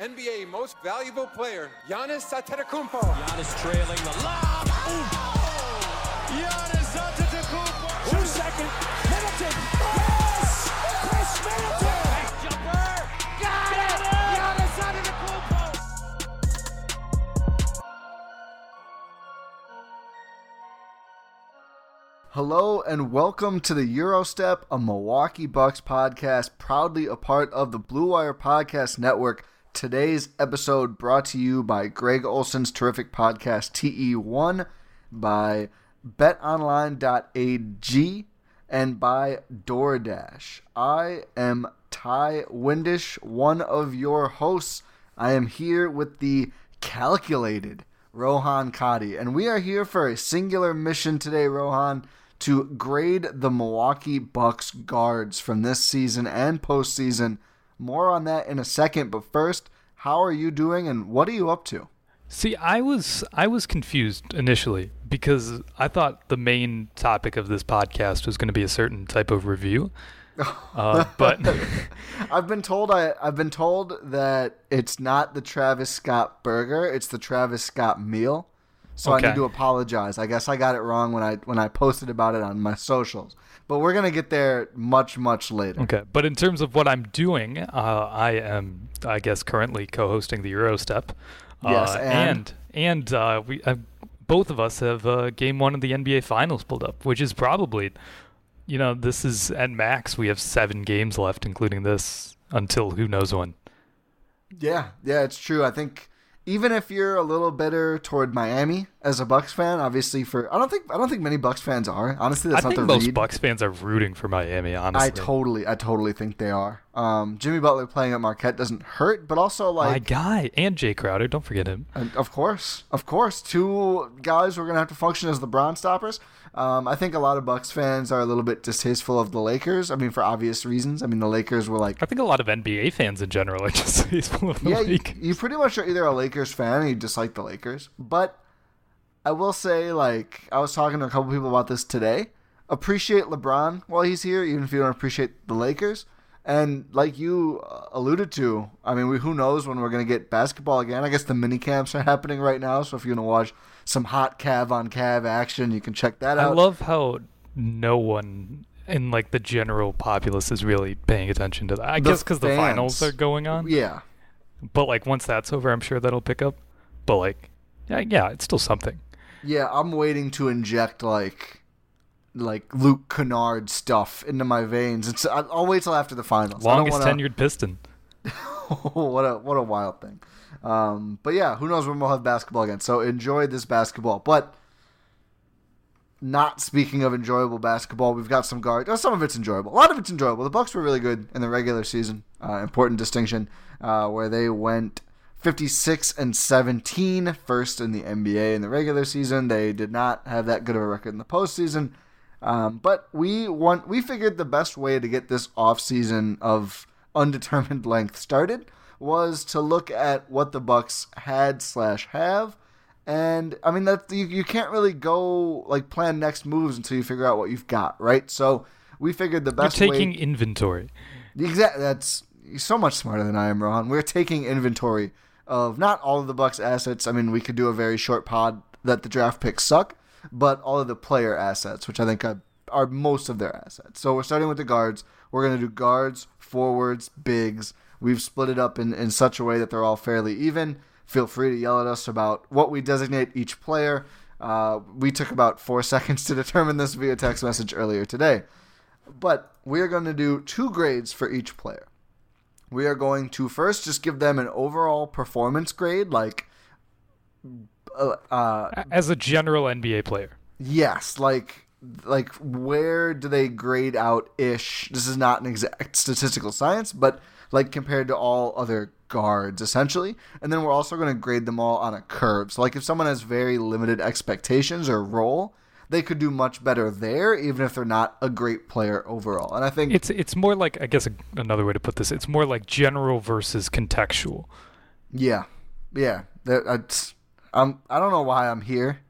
NBA Most Valuable Player, Giannis Antetokounmpo. Giannis trailing the lob. Giannis Antetokounmpo. Two second. Middleton. Yes! Khris Middleton. Jumper. Got it. Giannis Antetokounmpo. Hello and welcome to the Gyro Step, a Milwaukee Bucks podcast, proudly a part of the Blue Wire Podcast Network. Today's episode brought to you by Greg Olsen's terrific podcast TE1, by betonline.ag, and by DoorDash. I am Ti Windisch, one of your hosts. I am here with the calculated Rohan Kadi, and we are here for a singular mission today, Rohan, to grade the Milwaukee Bucks guards from this season and postseason. More on that in a second, but first, how are you doing and what are you up to? See, I was I was confused initially because I thought the main topic of this podcast was going to be a certain type of review. Uh, but I've been told I I've been told that it's not the Travis Scott burger, it's the Travis Scott meal. So Okay. I need to apologize. I guess I got it wrong when I when I posted about it on my socials. But we're gonna get there much much later. okay, but in terms of what I'm doing, uh, I am I guess currently co-hosting the Gyro Step. Uh, Yes, and? and and uh, we uh, both of us have uh, game one of the NBA Finals pulled up, which is probably, you know, this is at max. We have seven games left, including this, until who knows when. Yeah, yeah, it's true. I think even if you're a little bitter toward Miami as a Bucks fan, obviously for I don't think I don't think many Bucks fans are. Honestly, that's I not think the most read. Bucks fans are rooting for Miami. Honestly, I totally, I totally think they are. Um, Jimmy Butler playing at Marquette doesn't hurt, but also like my guy and Jae Crowder. Don't forget him. And of course, of course, two guys who are going to have to function as LeBron stoppers. Um, I think a lot of Bucks fans are a little bit distasteful of the Lakers. I mean, for obvious reasons. I mean, the Lakers were like, I think a lot of NBA fans in general are just distasteful of the yeah, you, you pretty much are either a Lakers fan or you dislike the Lakers. But I will say, like, I was talking to a couple people about this today. Appreciate LeBron while he's here, even if you don't appreciate the Lakers. And like you uh, alluded to, I mean, we, who knows when we're going to get basketball again? I guess the mini camps are happening right now. So if you're going to watch some hot Cav on Cav action, you can check that out. I love how no one in like the general populace is really paying attention to that. I The guess because the finals are going on. Yeah. But like once that's over, I'm sure that'll pick up. But like, yeah, yeah, it's still something. Yeah, I'm waiting to inject like like Luke Kennard stuff into my veins. It's I- I'll wait till after the finals. Longest wanna- tenured Piston. what a what a wild thing. Um, but yeah, who knows when we'll have basketball again. So enjoy this basketball. But not speaking of enjoyable basketball, we've got some guard. oh, some of it's enjoyable. A lot of it's enjoyable. The Bucks were really good in the regular season. Uh, important distinction uh, where they went 56 and 17, first in the NBA in the regular season. They did not have that good of a record in the postseason. Um, but we want we figured the best way to get this off season of undetermined length started was to look at what the Bucks had slash have, and I mean that you, you can't really go like plan next moves until you figure out what you've got, right? So we figured the best You're taking way inventory. exactly that's you're so much smarter than I am, Rohan. We're taking inventory of not all of the Bucks assets. I mean, we could do a very short pod that the draft picks suck, but all of the player assets, which I think are, are most of their assets. So we're starting with the guards. We're going to do guards, forwards, bigs. We've split it up in, in such a way that they're all fairly even. Feel free to yell at us about what we designate each player. Uh, we took about four seconds to determine this via text message earlier today. But we are going to do two grades for each player. We are going to first just give them an overall performance grade, like, uh, uh, As a general NBA player. yes, like, like where do they grade out ish? This is not an exact statistical science, but like compared to all other guards, essentially. And then we're also going to grade them all on a curve. So, like, if someone has very limited expectations or role, they could do much better there, even if they're not a great player overall. And I think It's it's more like I guess a, another way to put this. It's more like general versus contextual. Yeah, yeah. That, that's, um, I don't know why I'm here,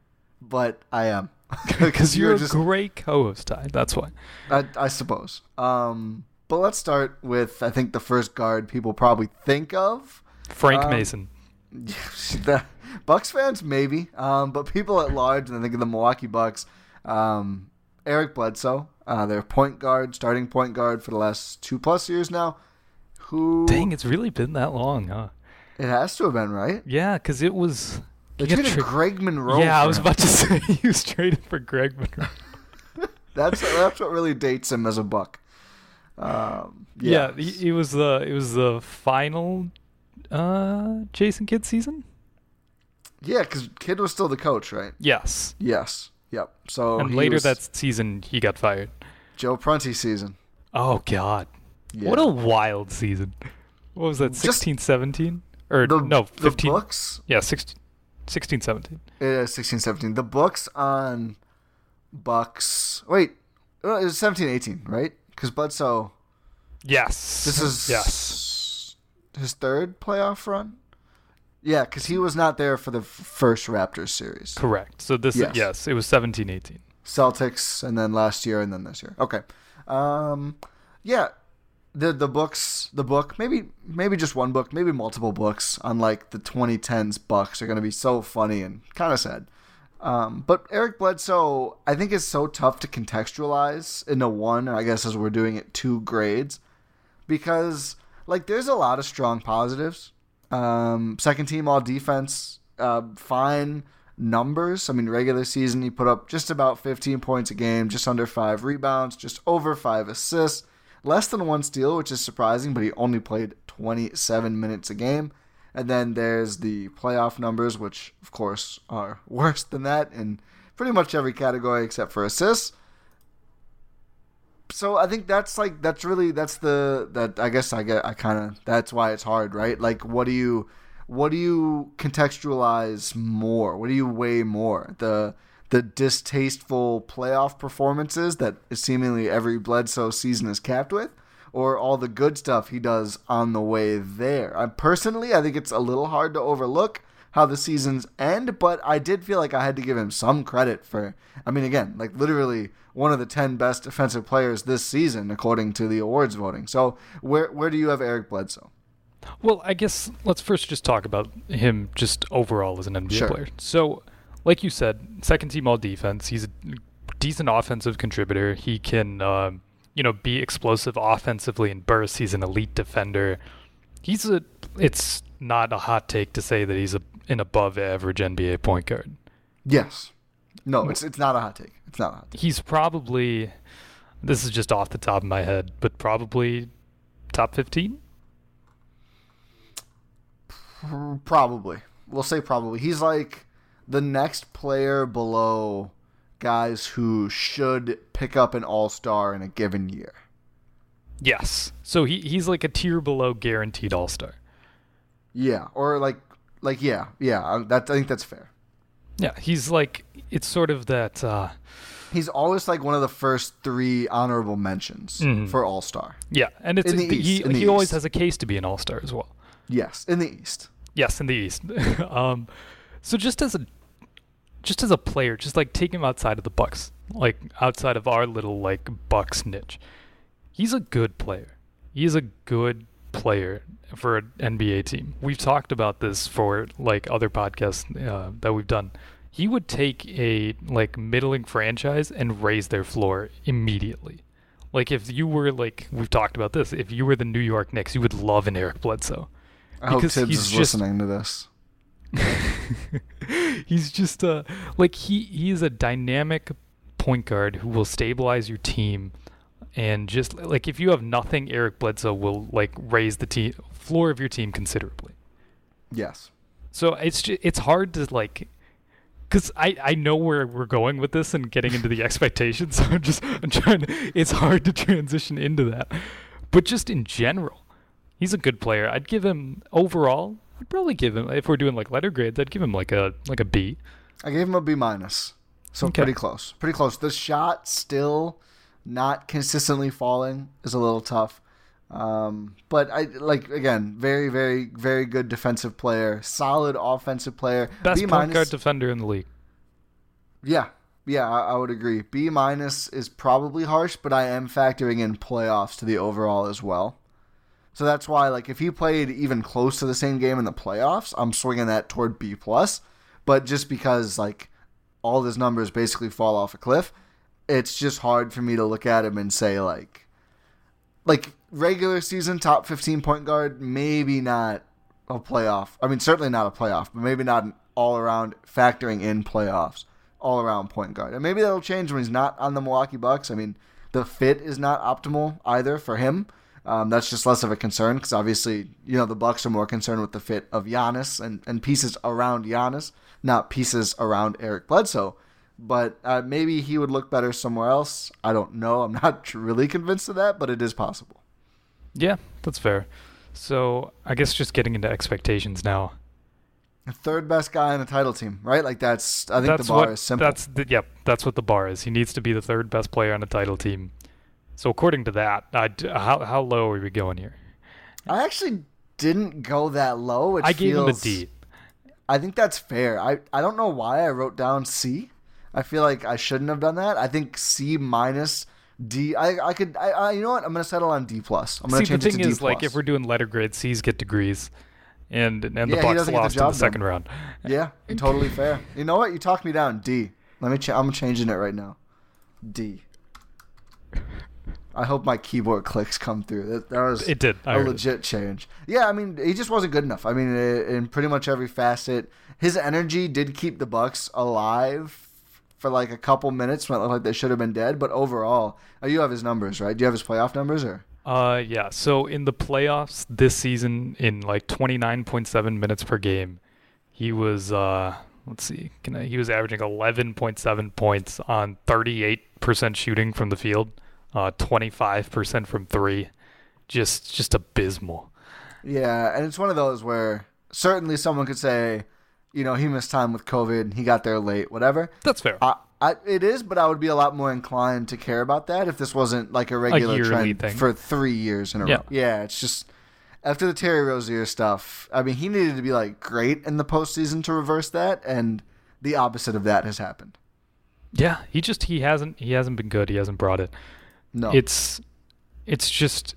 but I am Because you're, a great co-host, Ti. That's why. I, I suppose. Um, but let's start with I think the first guard people probably think of. Frank Um, Mason. the Bucks fans maybe, um, but people at large, and I think of the Milwaukee Bucks, um, Eric Bledsoe, uh, their point guard, starting point guard for the last two plus years now. Who? Dang, it's really been that long, huh? It has to have been right. Yeah, because it was. They traded tra- Greg Monroe. Yeah, I was him. about to say he was traded for Greg Monroe. That's that's what really dates him as a Buck. Um, Yeah, he, it was the it was the final uh Jason Kidd season. Yeah, because Kidd was still the coach, right? Yes, Yes. Yep. So and later was that season he got fired. Joe Prunty season. Oh God, what a wild season! What was that? Just- 16, 17? or The, no, the fifteen? books. Yeah, 16, 16, 17. Yeah, 16, 17. The books on Bucks. Wait, uh, it was 17, 18, right? Because Bledsoe. Yes, This is yes. his third playoff run. Yeah, because he was not there for the f- first Raptors series. Correct. So this Yes. yes, it was 17, 18. Celtics, and then last year, and then this year. Okay. Um, yeah, the the books, the book, maybe maybe just one book, maybe multiple books on like the 2010s Bucks are gonna be so funny and kind of sad. Um, but Eric Bledsoe, I think is so tough to contextualize into one. I guess as we're doing it two grades, because like there's a lot of strong positives. Um, second team all defense, uh, fine numbers. I mean, regular season he put up just about 15 points a game, just under five rebounds, just over five assists, less than one steal, which is surprising. But he only played 27 minutes a game. And then there's the playoff numbers, which of course are worse than that in pretty much every category except for assists so I think that's like that's really that's the that I guess I get I kind of that's why it's hard, right? Like what do you what do you contextualize more? What do you weigh more? The the distasteful playoff performances that seemingly every Bledsoe season is capped with or all the good stuff he does on the way there. I personally I think it's a little hard to overlook how the seasons end, but I did feel like I had to give him some credit for I mean again, like literally one of the 10 best defensive players this season according to the awards voting. So where where do you have Eric Bledsoe? Well, I guess let's first just talk about him just overall as an NBA Sure. player. So, like you said, second team all defense. He's a decent offensive contributor. He can uh, you know, be explosive offensively and burst. He's an elite defender. He's a. It's not a hot take to say that he's a an above average NBA point guard. Yes. No, it's it's not a hot take. It's not a hot take. He's probably. This is just off the top of my head, but probably top fifteen. Probably. We'll say probably. He's like the next player below guys who should pick up an all star in a given year. Yes. So he he's like a tier below guaranteed all star. Yeah, or like like yeah, yeah. That I think that's fair. Yeah, he's like it's sort of that. Uh, he's always like one of the first three honorable mentions Mhm. for all star. yeah, and it's In the he East, in the he always has a case to be an all star as well. Yes, in the East. Yes, in the East. um, so just as a just as a player, just like take him outside of the Bucks, like outside of our little like Bucks niche. He's a good player. He's a good player for an NBA team. We've talked about this for like other podcasts uh, that we've done. He would take a like middling franchise and raise their floor immediately. Like if you were like we've talked about this, if you were the New York Knicks, you would love an Eric Bledsoe. I hope Thibs he's is just- listening to this. he's just a like he he is a dynamic point guard who will stabilize your team and just like if you have nothing Eric Bledsoe will like raise the team floor of your team considerably. Yes. So it's ju- it's hard to like cuz I I know where we're going with this and getting into the expectations. So I'm just I'm trying to, it's hard to transition into that. But just in general, he's a good player. I'd give him overall I'd probably give him if we're doing like letter grades, I'd give him like a like a B. I gave him a B minus. So Okay. pretty close. Pretty close. The shot still not consistently falling is a little tough. Um, but I like again, very, very, very good defensive player, solid offensive player. Best B point guard defender in the league. Yeah, yeah, I, I would agree. B minus is probably harsh, but I am factoring in playoffs to the overall as well. So that's why, like, if he played even close to the same game in the playoffs, I'm swinging that toward B plus. But just because like all his numbers basically fall off a cliff, it's just hard for me to look at him and say like, like regular season top 15 point guard, maybe not a playoff. I mean, certainly not a playoff, but maybe not an all around factoring in playoffs, all around point guard. And maybe that'll change when he's not on the Milwaukee Bucks. I mean, the fit is not optimal either for him. Um, that's just less of a concern because obviously, you know, the Bucks are more concerned with the fit of Giannis and, and pieces around Giannis, not pieces around Eric Bledsoe. But uh, maybe he would look better somewhere else. I don't know. I'm not really convinced of that, but it is possible. Yeah, that's fair. So I guess just getting into expectations now. Third best guy on the title team, right? Like that's. I think that's the bar what, is simple. That's the, yep. That's what the bar is. He needs to be the third best player on a title team. So according to that, I'd, how how low are we going here? I actually didn't go that low. It I gave him a D. I think that's fair. I, I don't know why I wrote down C. I feel like I shouldn't have done that. I think C minus D. I I could. I, I you know what? I'm gonna settle on D plus. I'm gonna See, the thing it to is, D like, if we're doing letter grades, C's get degrees, and and Yeah, the he Bucks get the lost in the second done. round. Yeah, totally fair. You know what? You talked me down. D. Let me. Ch- I'm changing it right now. D. I hope my keyboard clicks come through. That, that was It did. I a heard it. legit change. Yeah, I mean, he just wasn't good enough. I mean, in pretty much every facet, his energy did keep the Bucks alive for like a couple minutes when it looked like they should have been dead. But overall, oh, you have his numbers, right? Do you have his playoff numbers or? Uh, yeah. So in the playoffs this season, in like 29.7 minutes per game, he was uh, let's see, can I, he was averaging 11.7 points on 38% shooting from the field, uh, 25% from three, just just abysmal. Yeah, and it's one of those where certainly someone could say, you know, he missed time with COVID, he got there late, whatever. That's fair. I, I, it is, but I would be a lot more inclined to care about that if this wasn't like a regular yearly trend thing. for three years in a Yeah. row. Yeah, it's just after the Terry Rozier stuff. I mean, he needed to be like great in the postseason to reverse that, and the opposite of that has happened. Yeah, he just he hasn't he hasn't been good. He hasn't brought it. No, It's it's just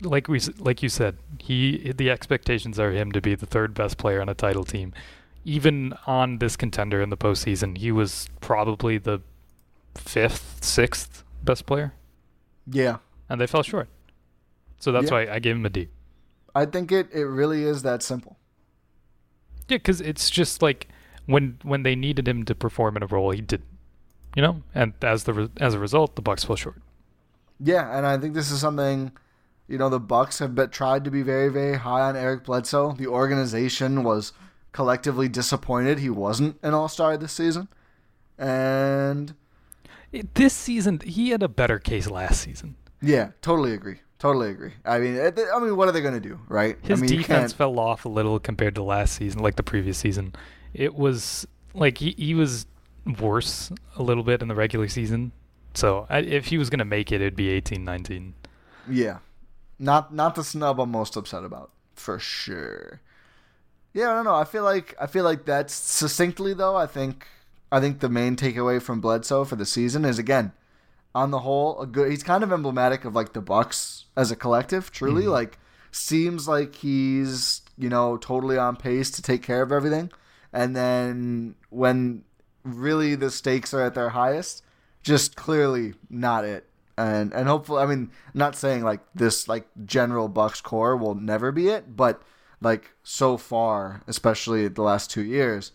like we like you said. He the expectations are him to be the third best player on a title team. Even on this contender in the postseason, he was probably the fifth, sixth best player. Yeah. and they fell short. So that's Yeah. why I gave him a D. I think it, it really is that simple. Yeah, because it's just like when when they needed him to perform in a role, he didn't. you know, and as the re- as a result, the Bucks fell short. Yeah, and I think this is something, you know, the Bucks have been, tried to be very, very high on Eric Bledsoe. The organization was collectively disappointed he wasn't an All Star this season, and It- this season, he had a better case last season. yeah, totally agree. Totally agree. I mean, eh, it- I mean, what are they going to do, right? His I mean, defense fell off a little compared to last season, like the previous season. It was like he, he was worse a little bit in the regular season. So I, if he was going to make it, it'd be 18 19. Yeah, not not the snub I'm most upset about for sure. Yeah, I don't know. I feel like I feel like that's succinctly though. I think I think the main takeaway from Bledsoe for the season is again, on the whole, a good. He's kind of emblematic of like the Bucks as a collective. Truly, Mhm. like seems like he's you know totally on pace to take care of everything, and then when really the stakes are at their highest, just clearly not it. And and hopefully, I mean, not saying like this like general Bucks core will never be it, but like so far, especially the last two years,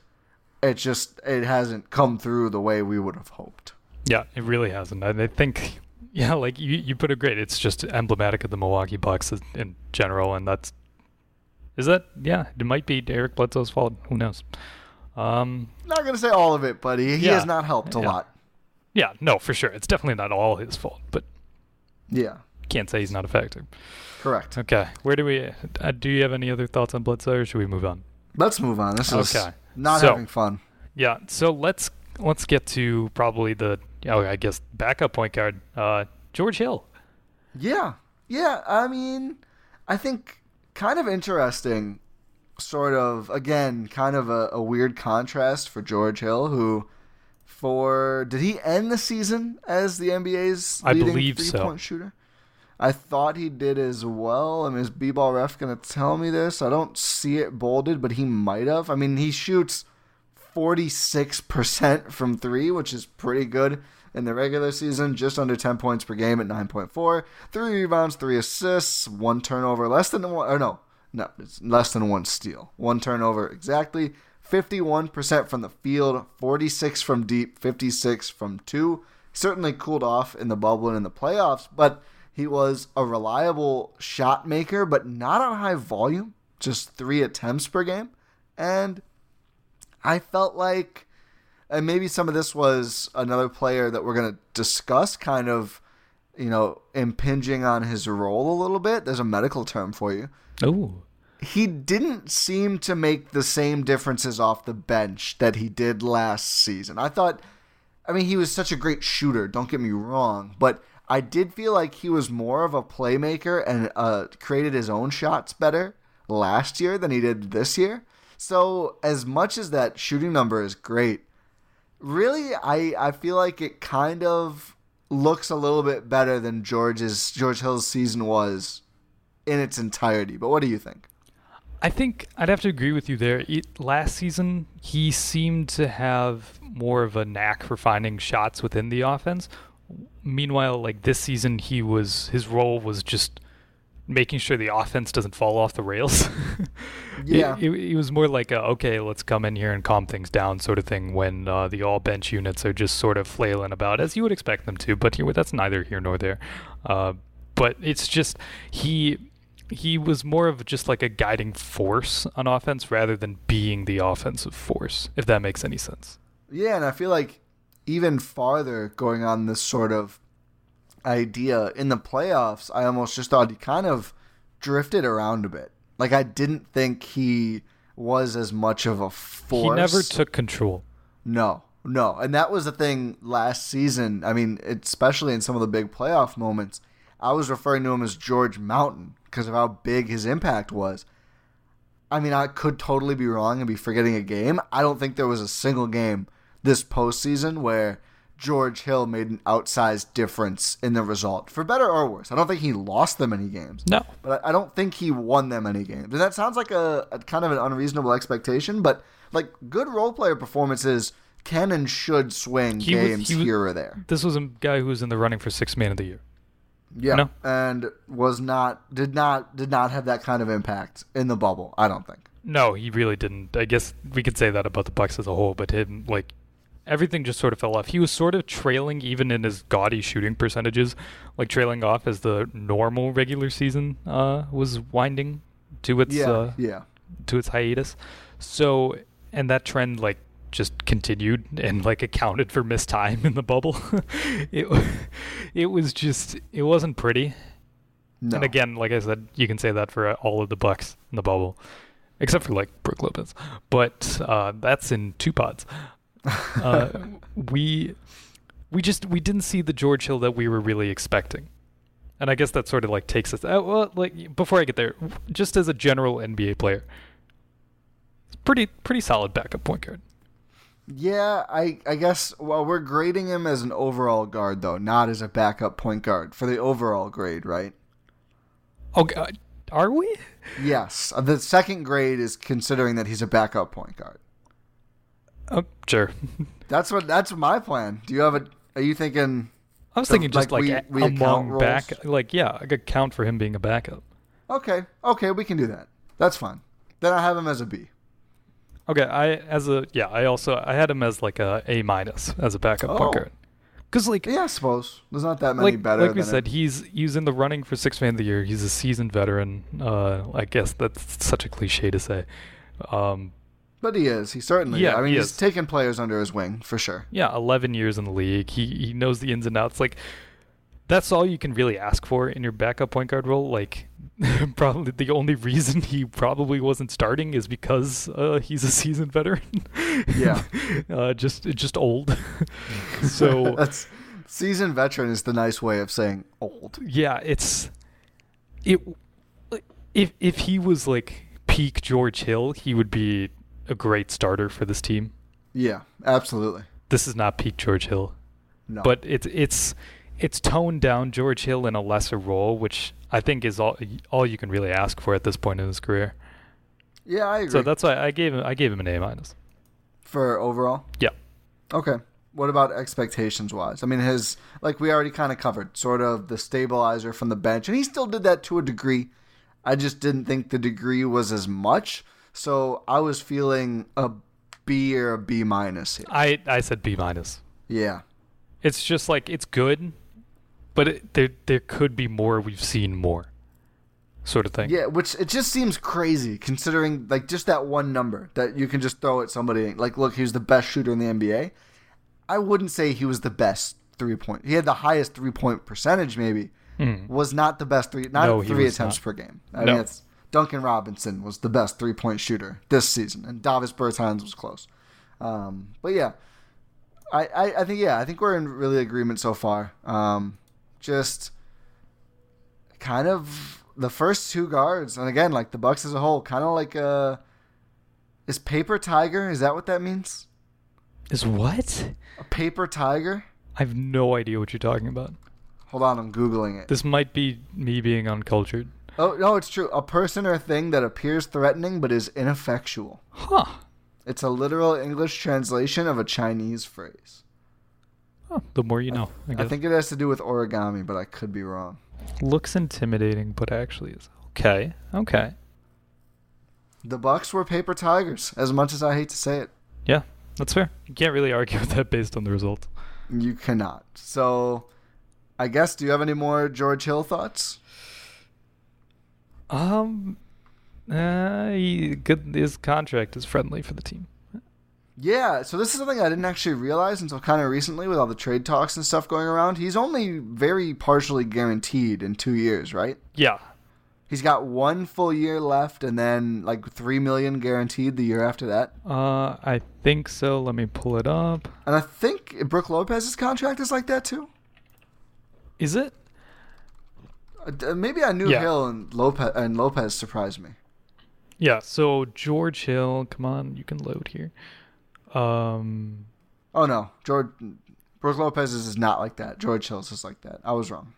it just it hasn't come through the way we would have hoped. Yeah, it really hasn't. And I think, yeah, like you, you put it great. It's just emblematic of the Milwaukee Bucks in- in general. And that's, is that, yeah, it might be Eric Bledsoe's fault. Who knows? Um, Not gonna say all of it, buddy. He Yeah. has not helped a Yeah. lot. Yeah, no, for sure. It's definitely not all his fault, but Yeah, can't say he's not a factor. correct. Okay, where do we? Uh, do you have any other thoughts on Bledsoe, or should we move on? Let's move on. This is Okay. not So- having fun. Yeah, so let's let's get to probably the oh, I guess backup point guard, uh, George Hill. Yeah. Yeah. I mean, I think kind of interesting, sort of, again, kind of a, a weird contrast for George Hill, who, for, did he end the season as the NBA's I leading believe three so. point shooter? I thought he did as well. I mean, is B ball ref going to tell me this? I don't see it bolded, but he might have. I mean, he shoots 46% from three, which is pretty good in the regular season, just under 10 points per game at 9.4. Three rebounds, three assists, one turnover, less than one, or no, no, it's less than one steal. One turnover exactly. 51% from the field, 46 from deep, 56 from two. Certainly cooled off in the bubble and in the playoffs, but he was a reliable shot maker, but not on high volume, just three attempts per game. And I felt like, and maybe some of this was another player that we're going to discuss, kind of, you know, impinging on his role a little bit. There's a medical term for you. Oh, He didn't seem to make the same differences off the bench that he did last season. I thought, I mean, he was such a great shooter, don't get me wrong, but I did feel like he was more of a playmaker and uh, created his own shots better last year than he did this year. So, as much as that shooting number is great, really, I, I feel like it kind of looks a little bit better than George's George Hill's season was in its entirety. But what do you think? I think I'd have to agree with you there. It, last season, he seemed to have more of a knack for finding shots within the offense. Meanwhile, like this season, he was his role was just making sure the offense doesn't fall off the rails. Yeah. it, it, it was more like a okay, let's come in here and calm things down sort of thing when uh, the all bench units are just sort of flailing about as you would expect them to. But here, that's neither here nor there. Uh, but it's just he he was more of just like a guiding force on offense rather than being the offensive force, if that makes any sense. Yeah, and I feel like even farther going on this sort of idea in the playoffs, I almost just thought he kind of drifted around a bit. Like I didn't think he was as much of a force. He never took control. No, no, and that was the thing last season. I mean, especially in some of the big playoff moments, I was referring to him as George Mountain because of how big his impact was. I mean, I could totally be wrong and be forgetting a game. I don't think there was a single game this postseason where George Hill made an outsized difference in the result, for better or worse. I don't think he lost them any games. No. But I don't think he won them any games. And that sounds like a, a kind of an unreasonable expectation, but like good role player performances can and should swing He was- games he was- here or there. This was a guy who was in the running for six man of the year. Yeah, No? and was not did not did not have that kind of impact in the bubble. I don't think. No, he really didn't. I guess we could say that about the Bucks as a whole, but him like everything just sort of fell off. He was sort of trailing even in his gaudy shooting percentages, like trailing off as the normal regular season uh, was winding to its Yeah, uh, yeah. to its hiatus. So and that trend like just continued and like accounted for missed time in the bubble. it it was just it wasn't pretty. No. And again, like I said, you can say that for uh, all of the Bucks in the bubble, except for like Brook Lopez. But uh, that's in two pods. Uh, we we just we didn't see the George Hill that we were really expecting, and I guess that sort of like takes us. Uh, well, like before I get there, just as a general NBA player, it's pretty pretty solid backup point guard. Yeah, I I guess well we're grading him as an overall guard though, not as a backup point guard for the overall grade, right? Oh, God, are we? Yes, Uh, the second grade is considering that he's a backup point guard. Oh, sure. That's what that's my plan. Do you have a? Are you thinking? I was the- thinking just like, we, a- we among back, like yeah, I could count for him being a backup. Okay, okay, we can do that. That's fine. Then I have him as a B. Okay, I as a yeah, I also I had him as like a A minus as a backup Oh. point guard. Cause like Yeah, I suppose there's not that many like better. like we said, he's he's in the running for six man of the year. He's a seasoned veteran. Uh, I guess that's such a cliche to say. Um, but he is. He certainly. Yeah, is. I mean, he he's is. taken players under his wing for sure. yeah, eleven years in the league. He he knows the ins and outs. Like that's all you can really ask for in your backup point guard role. Like probably the only reason he probably wasn't starting is because uh, he's a seasoned veteran. Yeah. uh, just just old. so that's seasoned veteran is the nice way of saying old. yeah, it's it. If if he was like peak George Hill, he would be a great starter for this team. Yeah, absolutely. This is not peak George Hill. No. But it's it's it's toned down George Hill in a lesser role, which I think is all all you can really ask for at this point in his career. Yeah, I agree. So that's why I gave him I gave him an A minus. for overall. Yeah. Okay. What about expectations wise? I mean, his like we already kind of covered, sort of the stabilizer from the bench, and he still did that to a degree. I just didn't think the degree was as much, so I was feeling a B or a B minus here. I I said B minus. Yeah. It's just like it's good, but it, there there could be more. We've seen more, sort of thing. Yeah, which it just seems crazy considering like just that one number that you can just throw at somebody. Like, look, he was the best shooter in the NBA. I wouldn't say he was the best three point. He had the highest three point percentage, maybe. Hmm. Was not the best three. Not No, three attempts not. per game. I No. mean, it's Duncan Robinson was the best three point shooter this season, and Davis Bertans was close. Um, but yeah, I, I, I think yeah, I think we're in really agreement so far. Um, just kind of the first two guards, and again, like the Bucks as a whole, kind of like uh, is paper tiger? Is that what that means? Is what? A paper tiger? I have no idea what you're talking about. Hold on, I'm googling it. This might be me being uncultured. Oh no, it's true. A person or thing that appears threatening but is ineffectual. Huh. It's a literal English translation of a Chinese phrase. Oh, the more you know. I, I guess. think it has to do with origami, but I could be wrong. looks intimidating, but actually is okay. Okay. The Bucks were paper tigers, as much as I hate to say it. Yeah, that's fair. You can't really argue with that based on the results. You cannot. So, I guess, do you have any more George Hill thoughts? Um, uh, he, good. His contract is friendly for the team. Yeah, so this is something I didn't actually realize until kind of recently with all the trade talks and stuff going around. He's only very partially guaranteed in two years, right? Yeah. He's got one full year left and then like three million guaranteed the year after that. Uh, I think so. Let me pull it up. And I think Brook Lopez's contract is like that too. Is it? Uh, Maybe I knew Yeah. Hill and Lopez and Lopez surprised me. Yeah. So George Hill, come on, you can load here. Um, Oh no, George Brook Lopez's is not like that. George Hill's is like that. I was wrong.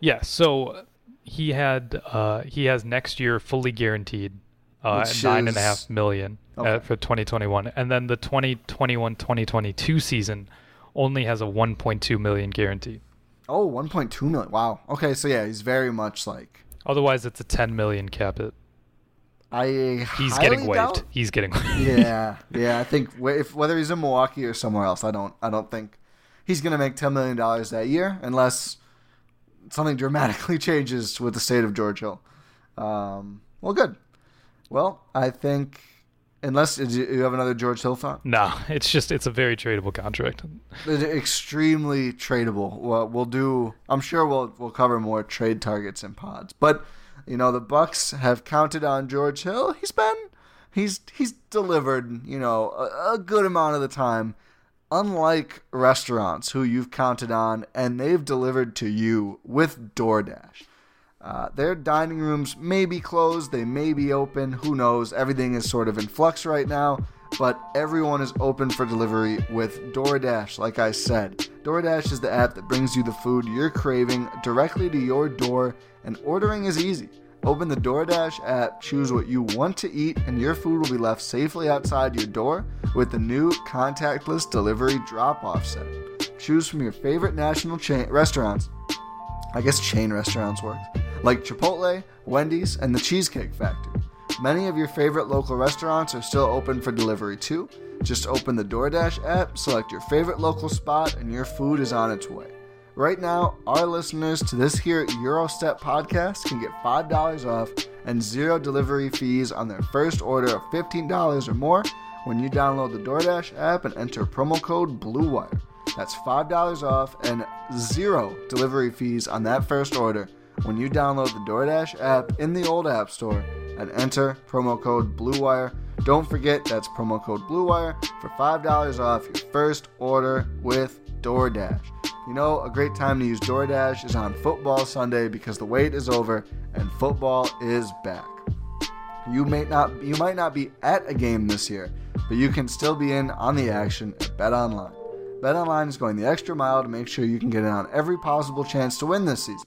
yeah. So he had uh he has next year fully guaranteed uh Which nine and a half million uh, Okay. for 2021, and then the 2021 2022 season only has a 1.2 million guarantee. Oh, 1.2 million. Wow. Okay, so yeah, he's very much like. Otherwise, it's a 10 million cap it. I He's getting waived. doubt- He's getting waived. yeah, yeah. I think if whether he's in Milwaukee or somewhere else, I don't. I don't think he's gonna make 10 million dollars that year unless something dramatically changes with the state of George Hill. Um, well, good. Well, I think unless you have another George Hill thought. No, it's just it's a very tradable contract. It's extremely tradable. Well, we'll do. I'm sure we'll we'll cover more trade targets and pods. But you know, the Bucks have counted on George Hill. He's been he's he's delivered. You know, a, a good amount of the time. Unlike restaurants who you've counted on and they've delivered to you with DoorDash. Uh, their dining rooms may be closed, they may be open, who knows? Everything is sort of in flux right now, but everyone is open for delivery with DoorDash, like I said. DoorDash is the app that brings you the food you're craving directly to your door, and ordering is easy. Open the DoorDash app, choose what you want to eat, and your food will be left safely outside your door with the new contactless delivery drop off setting. Choose from your favorite national chain restaurants. I guess chain restaurants work, like Chipotle, Wendy's, and the Cheesecake Factory. Many of your favorite local restaurants are still open for delivery too. Just open the DoorDash app, select your favorite local spot, and your food is on its way. Right now, our listeners to this here Gyro Step podcast can get $5 off and zero delivery fees on their first order of $15 or more when you download the DoorDash app and enter promo code BLUEWIRE. That's $5 off and zero delivery fees on that first order when you download the DoorDash app in the old App Store and enter promo code BLUEWIRE. Don't forget that's promo code BLUEWIRE for $5 off your first order with DoorDash. You know, a great time to use DoorDash is on Football Sunday because the wait is over and football is back. You may not you might not be at a game this year, but you can still be in on the action at BetOnline. BetOnline is going the extra mile to make sure you can get in on every possible chance to win this season.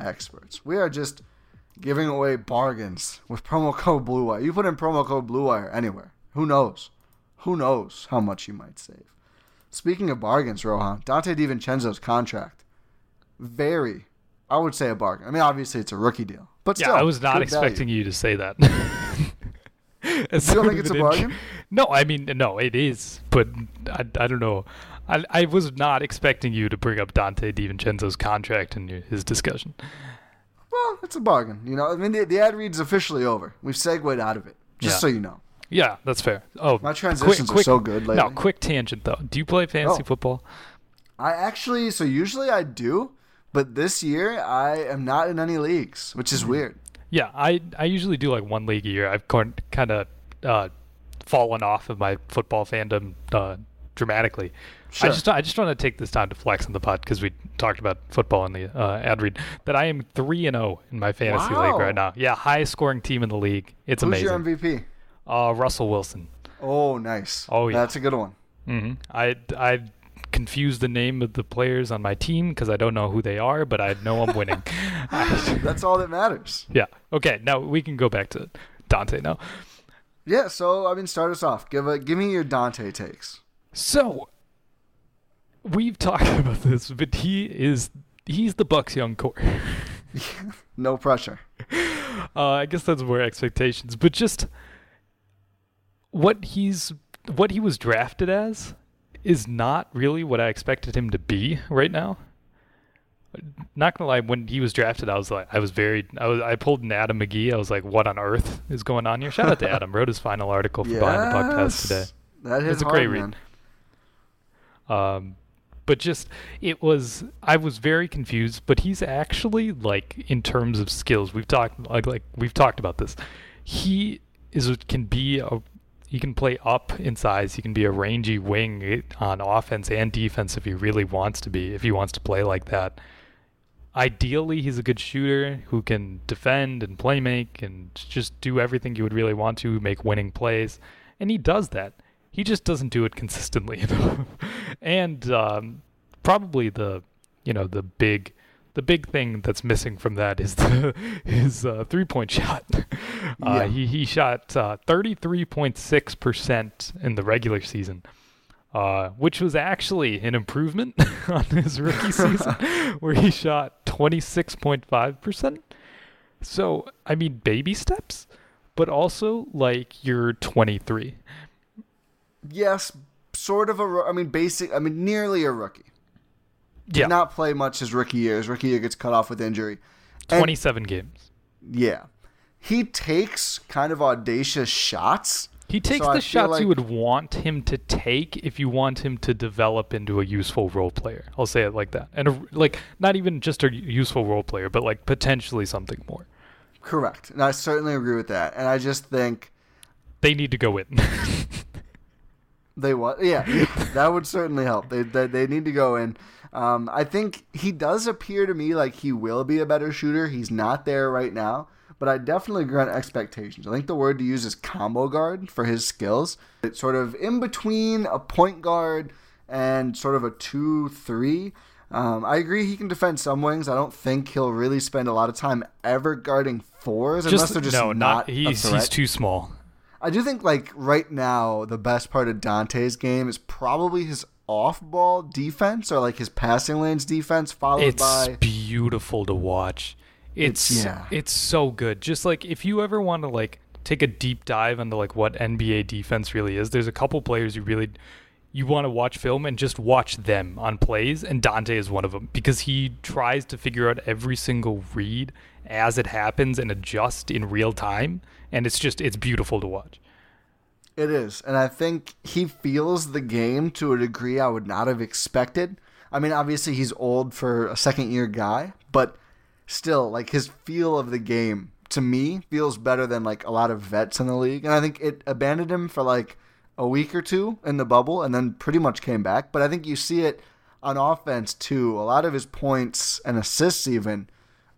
experts. We are just giving away bargains with promo code Blue Wire. You put in promo code Blue Wire anywhere. Who knows? Who knows how much you might save? Speaking of bargains, Rohan, Dante DiVincenzo's contract, very, I would say a bargain. I mean, obviously it's a rookie deal, but yeah, still, I was not expecting value. you to say that. You don't think it's a bargain? No, I mean no, it is, but I, I don't know. I, I was not expecting you to bring up Dante DiVincenzo's contract in your, his discussion. Well, it's a bargain. You know, I mean, the, the ad read's officially over. We've segued out of it, just Yeah. so you know. Yeah, that's fair. Oh, My transitions are so good No, quick tangent though. Do you play fantasy Oh. football? I actually, so usually I do, but this year I am not in any leagues, which is weird. Yeah, I I usually do like one league a year. I've kind of uh, fallen off of my football fandom uh, dramatically. Sure. I just I just want to take this time to flex on the pod because we talked about football in the uh, ad read that I am three and zero in my fantasy Wow. league right now. Yeah, highest scoring team in the league. It's Who's amazing. Who's your MVP? Uh, Russell Wilson. Oh, nice. Oh, yeah. That's a good one. hmm I I confused the name of the players on my team because I don't know who they are, but I know I'm winning. That's all that matters. yeah. Okay. Now we can go back to Dante now. Yeah, so I mean, start us off. Give a give me your Dante takes. So we've talked about this, but he is he's the Bucks young core. No pressure. Uh, I guess that's more expectations, but just what he's what he was drafted as is not really what I expected him to be right now. Not gonna lie, when he was drafted, I was like, I was very, I was, I pulled an Adam McGee. I was like, what on earth is going on here? Shout out to Adam, wrote his final article for Behind the Buck Pass today. Yes. That It's a great man. read. Um, but just it was I was very confused. But he's actually like in terms of skills, we've talked like like we've talked about this. He is can be a he can play up in size. He can be a rangy wing eh, on offense and defense if he really wants to be. If he wants to play like that, ideally he's a good shooter who can defend and play make and just do everything you would really want to, make winning plays, and he does that. He just doesn't do it consistently and um, probably the you know the big the big thing that's missing from that is the his uh, three point shot. Uh, Yeah. He he shot uh, thirty three point six percent in the regular season. Uh, which was actually an improvement on his rookie season, where he shot 26.5%. So, I mean, baby steps, but also like you're 23. Yes, sort of a. I mean, basic. I mean, nearly a rookie. Did Yeah. not play much his rookie year. His rookie year gets cut off with injury. And- 27 games. Yeah, he takes kind of audacious shots. He takes So the shots like- you would want him to take if you want him to develop into a useful role player. I'll say it like that. And a, like not even just a useful role player, but like potentially something more. Correct, and I certainly agree with that. And I just think They need to go in. They what? Yeah, that would certainly help. They, they they need to go in. Um, I think he does appear to me like he will be a better shooter. He's not there right now, but I definitely agree on expectations. I think the word to use is combo guard for his skills. It's sort of in between a point guard and sort of a two-three. Um, I agree he can defend some wings. I don't think he'll really spend a lot of time ever guarding fours unless they're just no, not. a he's he's too small. I do think like right now the best part of Dante's game is probably his off-ball defense or like his passing lanes defense, followed It's by beautiful to watch. It's It's- yeah. it's so good. Just like if you ever want to like take a deep dive into like what NBA defense really is, there's a couple players you really you want to watch film and just watch them on plays and Dante is one of them because he tries to figure out every single read as it happens and adjust in real time and it's just it's beautiful to watch. It is, and I think he feels the game to a degree I would not have expected. I mean, obviously he's old for a second year guy, but still, like his feel of the game to me feels better than like a lot of vets in the league. And I think it abandoned him for like a week or two in the bubble, and then pretty much came back. But I think you see it on offense too. A lot of his points and assists even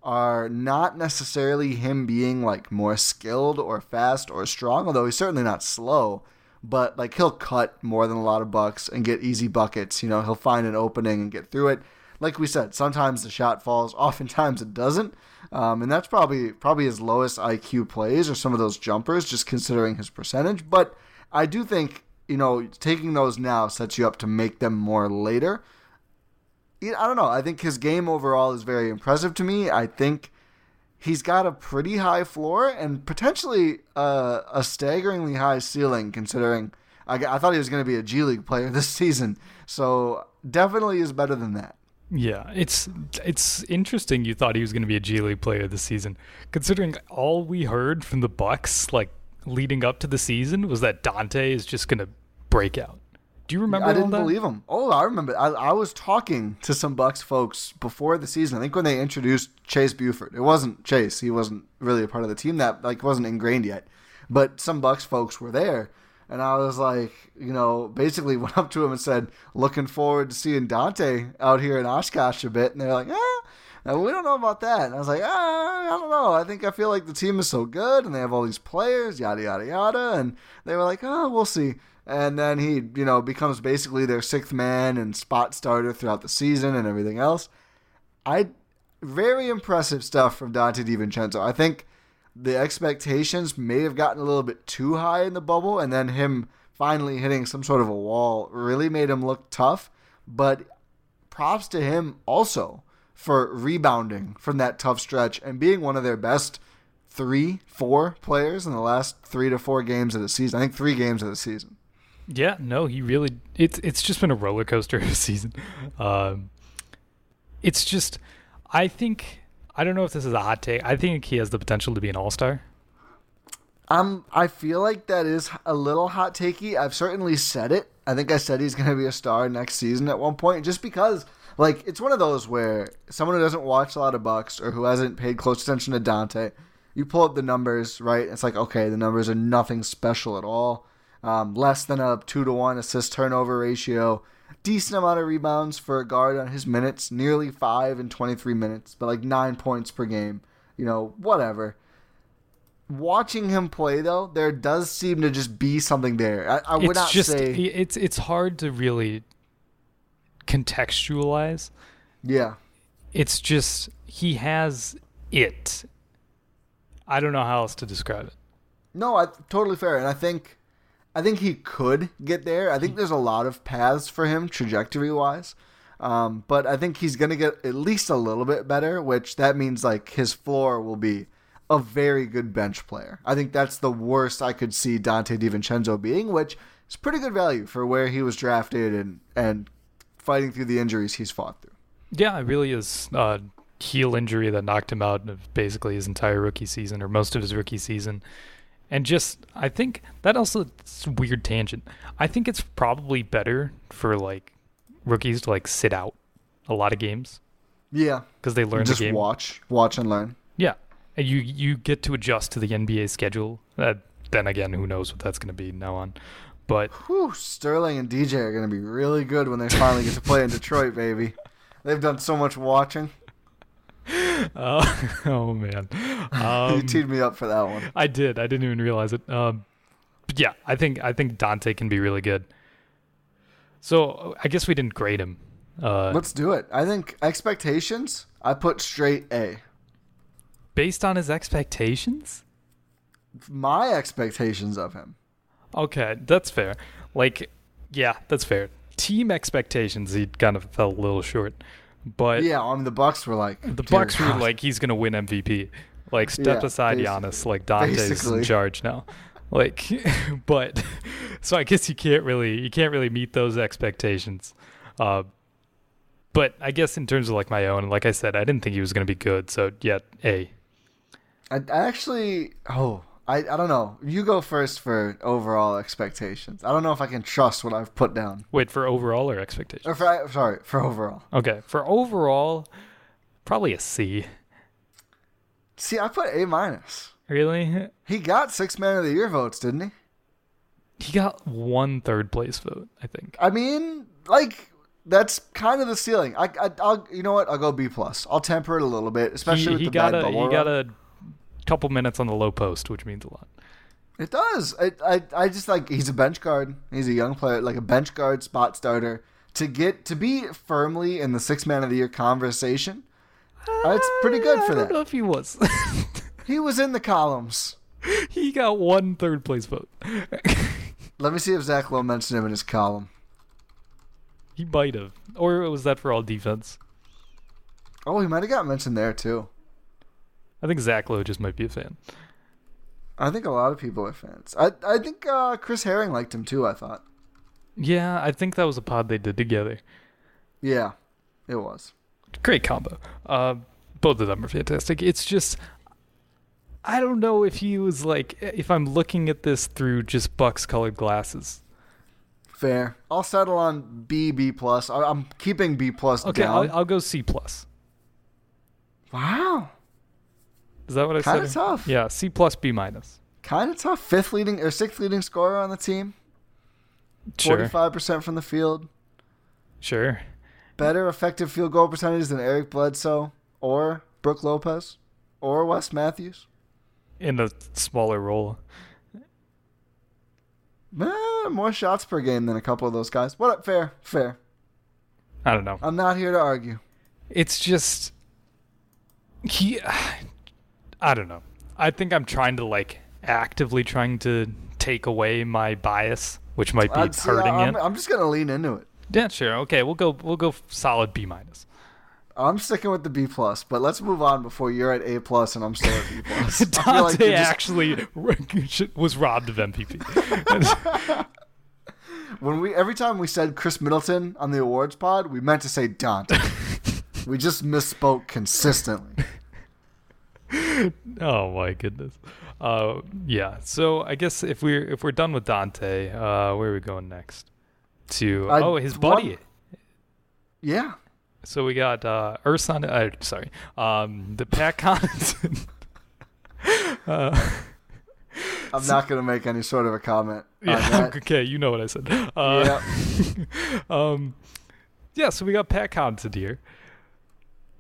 are not necessarily him being like more skilled or fast or strong, although he's certainly not slow. But like he'll cut more than a lot of bucks and get easy buckets. You know, he'll find an opening and get through it. Like we said, sometimes the shot falls, oftentimes it doesn't, um, and that's probably probably his lowest IQ plays or some of those jumpers, just considering his percentage. But I do think you know taking those now sets you up to make them more later. I don't know. I think his game overall is very impressive to me. I think he's got a pretty high floor and potentially a staggeringly high ceiling, considering I, I thought he was going to be a G League player this season. So definitely is better than that. Yeah, it's it's interesting you thought he was going to be a G League player this season, considering all we heard from the Bucks like leading up to the season was that Dante is just going to break out. Do you remember? I didn't that? believe him. Oh, I remember. I, I was talking to some Bucks folks before the season. I think when they introduced Chase Buford, it wasn't Chase. He wasn't really a part of the team that like wasn't ingrained yet. But some Bucks folks were there, and I was like, you know, basically went up to him and said, "Looking forward to seeing Dante out here in Oshkosh a bit." And they're like, "Ah." we don't know about that. And I was like, ah, I don't know. I think I feel like the team is so good and they have all these players, yada, yada, yada. And they were like, oh, we'll see. And then he, you know, becomes basically their sixth man and spot starter throughout the season and everything else. I very impressive stuff from Dante DiVincenzo. I think the expectations may have gotten a little bit too high in the bubble, and then him finally hitting some sort of a wall really made him look tough. But props to him also for rebounding from that tough stretch and being one of their best three, four players in the last three to four games of the season. I think three games of the season. Yeah, no, he really. It's it's just been a roller coaster of a season. Um, it's just, I think I don't know if this is a hot take. I think he has the potential to be an all star. Um, I feel like that is a little hot takey. I've certainly said it. I think I said he's going to be a star next season at one point, just because, like, it's one of those where someone who doesn't watch a lot of Bucks or who hasn't paid close attention to Dante, you pull up the numbers, right? It's like, okay, the numbers are nothing special at all. Um, less than a two to one assist turnover ratio, decent amount of rebounds for a guard on his minutes, nearly five and 23 minutes, but like nine points per game. You know, whatever. Watching him play though, there does seem to just be something there. I, I would it's not just say, it's it's hard to really contextualize. yeah, It's just he has it. I don't know how else to describe it. No, I totally fair, and I think, I think he could get there. I think there's a lot of paths for him trajectory wise, um, but I think he's gonna get at least a little bit better, which that means like his floor will be a very good bench player. I think that's the worst I could see Dante DiVincenzo being, which is pretty good value for where he was drafted and and fighting through the injuries he's fought through. Yeah, it really is a heel injury that knocked him out of basically his entire rookie season or most of his rookie season. And just, I think that also it's a weird tangent. I think it's probably better for like rookies to like sit out a lot of games Yeah, because they learn just the game. watch, watch and learn. Yeah, and you you get to adjust to the NBA schedule. Uh, then again, who knows what that's going to be now on. But Whew, Sterling and DJ are going to be really good when they finally get to play in Detroit, baby. They've done so much watching. Uh, oh man, you um, teed me up for that one. I did. I didn't even realize it. Um, but yeah, I think I think Dante can be really good. So I guess we didn't grade him. Uh, Let's do it. I think expectations, I put straight A. based on his expectations. My expectations of him. Okay, that's fair. Like, yeah, that's fair. Team expectations, he kind of fell a little short. But Yeah, I mean, the Bucks were like. the Bucks were like, he's gonna win MVP. Like, step Yeah, aside Giannis. Like Dante's basically. in charge now. Like, but so I guess you can't really you can't really meet those expectations. Uh, but I guess in terms of like my own, like I said, I didn't think he was gonna be good. So yeah, a. I, I actually. Oh, I, I don't know. You go first for overall expectations. I don't know if I can trust what I've put down. Wait for overall or expectations. Or for, sorry, for overall. Okay, for overall, probably a C. See, I put A minus. Really? He got six man of the year votes, didn't he? He got one third place vote, I think. I mean, like that's kind of the ceiling. I, I I'll you know what? I'll go B plus. I'll temper it a little bit, especially he with he the got bad a he got a couple minutes on the low post, which means a lot. It does. I, I I just like he's a bench guard. He's a young player, like a bench guard spot starter. To get to be firmly in the six man of the year conversation, uh, it's pretty good for I don't know that. if he was. He was in the columns. he got one third place vote. Let me see if Zach Lowe mentioned him in his column. he might have, or was that for all defense? Oh, he might have got mentioned there too. I think Zach Lowe just might be a fan. I think a lot of people are fans. I I think uh, Chris Herring liked him too. I thought. Yeah, I think that was a pod they did together. Yeah, it was. Great combo. Uh, both of them are fantastic. It's just, I don't know if he was like, if I'm looking at this through just Bucks colored glasses. Fair. I'll settle on B B plus. I'm keeping B plus Okay, down. I'll, I'll go C plus. wow, Is that what I Kinda said? tough. Yeah, C plus B minus. kind of tough. Fifth leading or sixth leading scorer on the team. Forty-five percent from the field. Sure. Better effective field goal percentage than Eric Bledsoe or Brook Lopez or Wes Matthews. In a smaller role. Eh, more shots per game than a couple of those guys. What? Up? Fair, fair. I don't know. I'm not here to argue. It's just he. I don't know. I think I'm trying to like actively trying to take away my bias, which might be uh, I'd say uh, hurting I'm, it. I'm just gonna lean into it. Yeah, sure. Okay, we'll go. We'll go solid B minus. I'm sticking with the B plus, but let's move on before you're at A plus and I'm still at B plus. Feel like Dante just- actually was robbed of MVP. when we every time we said Khris Middleton on the awards pod, we meant to say Dante. we just misspoke consistently. oh my goodness. Uh, yeah. So I guess if we're if we're done with Dante, uh, where are we going next? To I- oh his one- buddy. Yeah. So we got uh, Ersan. Uh, sorry, um, the Pat Connaughton. uh, I'm not gonna make any sort of a comment. Yeah. okay, you know what I said. Uh, um, yeah. So we got Pat Connaughton here.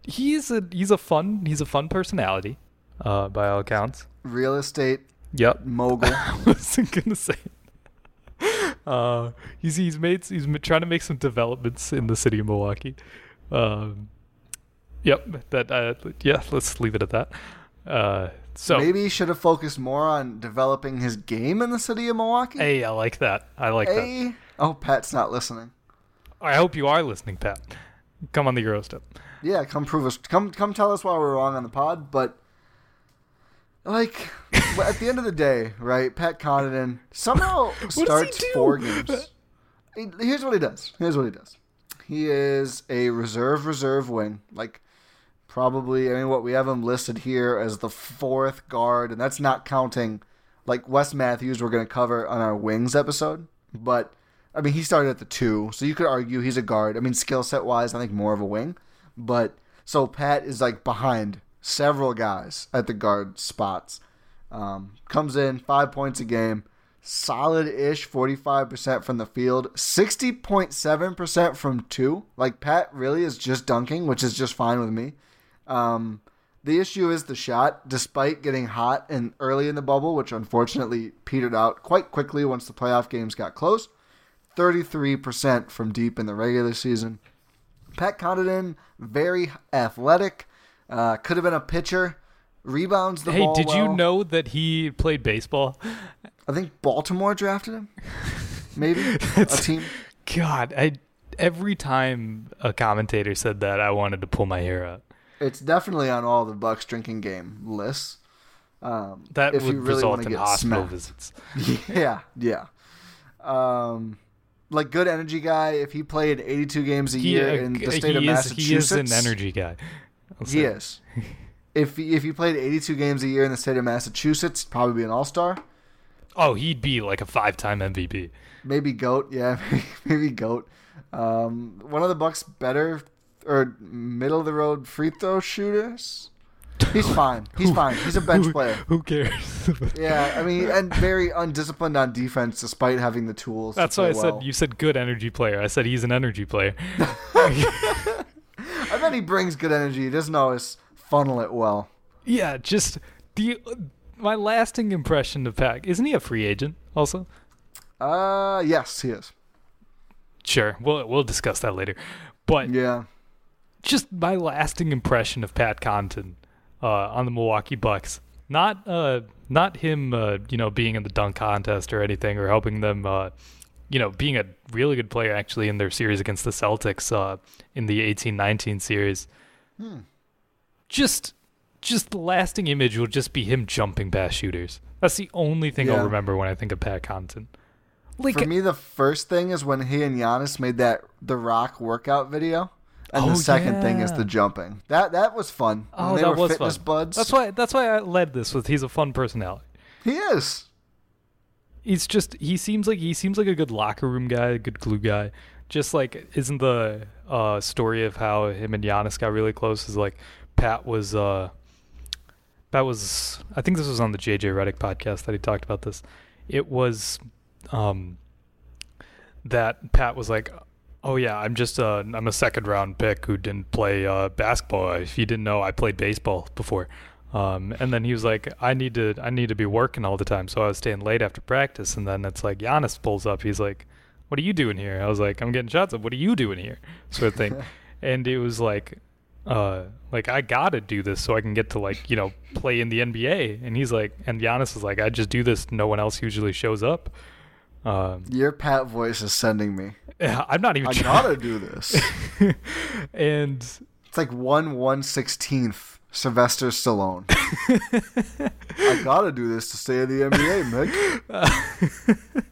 He's a he's a fun he's a fun personality, uh, by all accounts. Real estate Yep. mogul. I wasn't gonna say. It. Uh, he's he's made he's trying to make some developments in the city of Milwaukee. Um, yep. That uh, yeah. Let's leave it at that. Uh, so Maybe he should have focused more on developing his game in the city of Milwaukee. hey, I like that. I like that. Oh, Pat's not listening. I hope you are listening, Pat. Come on the Gyro Step. Yeah, come prove us. Come, come tell us why we're wrong on the pod. But like, at the end of the day, right? Pat Connaughton somehow starts four games. Here's what he does. Here's what he does. He is a reserve reserve wing. Like, probably. I mean, what we have him listed here as the fourth guard, and that's not counting like Wes Matthews. We're going to cover on our wings episode, but. I mean, he started at the two, so you could argue he's a guard. I mean, skill set wise, I think more of a wing. But so Pat is like behind several guys at the guard spots. Um, comes in five points a game, solid ish, 45% from the field, 60.7% from two. Like Pat really is just dunking, which is just fine with me. Um, the issue is the shot, despite getting hot and early in the bubble, which unfortunately petered out quite quickly once the playoff games got close. 33% from deep in the regular season. Pat Connaughton, very athletic. Uh, could have been a pitcher. Rebounds the Hey, ball did you know that he played baseball? I think Baltimore drafted him. Maybe a team. God, I every time a commentator said that, I wanted to pull my hair out. It's definitely on all the Bucks drinking game lists. Um, That if would you really result in hospital smacked. visits. Yeah, yeah. Um, like good energy guy. If he played 82 games a He, year uh, in the he state of is, Massachusetts, He is an energy guy. Say. if he, if he played 82 games a year in the state of Massachusetts, he'd probably be an all star. Oh, he'd be like a five-time MVP. Maybe goat. Yeah, maybe goat. Um, one of the Bucks' better or middle of the road free throw shooters. He's fine. He's fine. He's a bench Who- player. Who cares? Yeah, I mean, and very undisciplined on defense despite having the tools. That's to why I play said you said good energy player. I said he's an energy player. I bet he brings good energy. He doesn't always funnel it well. yeah, just the my lasting impression of Pack. Isn't he a free agent also? Uh, yes, he is. Sure, we'll we'll discuss that later. But Yeah. just my lasting impression of Pat Connaughton uh, on the Milwaukee Bucks. Not uh, not him, uh, you know, being in the dunk contest or anything, or helping them, uh, you know, being a really good player actually in their series against the Celtics uh, in the eighteen nineteen series. Hmm. Just, just the lasting image will just be him jumping past shooters. That's the only thing Yeah. I'll remember when I think of Pat Connaughton. Like, For me, the first thing is when he and Giannis made that The Rock workout video. And Oh, the second thing is the jumping. That that was fun. When oh, they that were was fitness fun. buds. That's why. That's why I led this with. He's a fun personality. he is. He's just he seems like he seems like a good locker room guy, a good glue guy. Just like isn't the uh, story of how him and Giannis got really close is like Pat was uh Pat was I think this was on the JJ Redick podcast that he talked about this. It was um that Pat was like Oh yeah, I'm just a I'm a second round pick who didn't play uh, basketball. If you didn't know, I played baseball before. Um, and then he was like, I need to I need to be working all the time, so I was staying late after practice. And then it's like Giannis pulls up. He's like, What are you doing here? I was like, I'm getting shots up. What are you doing here? Sort of thing. and it was like, uh, like I gotta do this so I can get to like you know play in the NBA. And he's like, and Giannis is like, I just do this. No one else usually shows up. Um, Your Pat voice is sending me. I'm not even. I trying- gotta do this. and It's like one one sixteenth Sylvester Stallone. I gotta do this to stay in the NBA, Mick.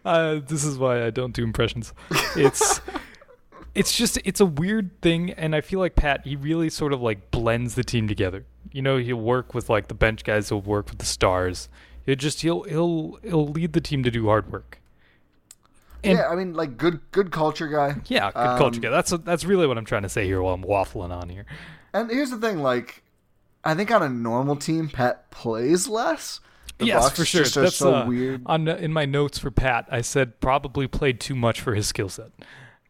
uh, this is why I don't do impressions. It's it's just it's a weird thing, and I feel like Pat he really sort of like blends the team together. You know, he'll work with like the bench guys. He'll work with the stars. He'll just he'll he'll he'll lead the team to do hard work. And- yeah, I mean, like good good culture guy. Yeah, good Um, culture guy. That's that's really what I'm trying to say here while I'm waffling on here. And here's the thing, like, I think on a normal team, Pat plays less, The yes, for sure. That's so uh, weird. On in my notes for Pat, I said probably played too much for his skill set.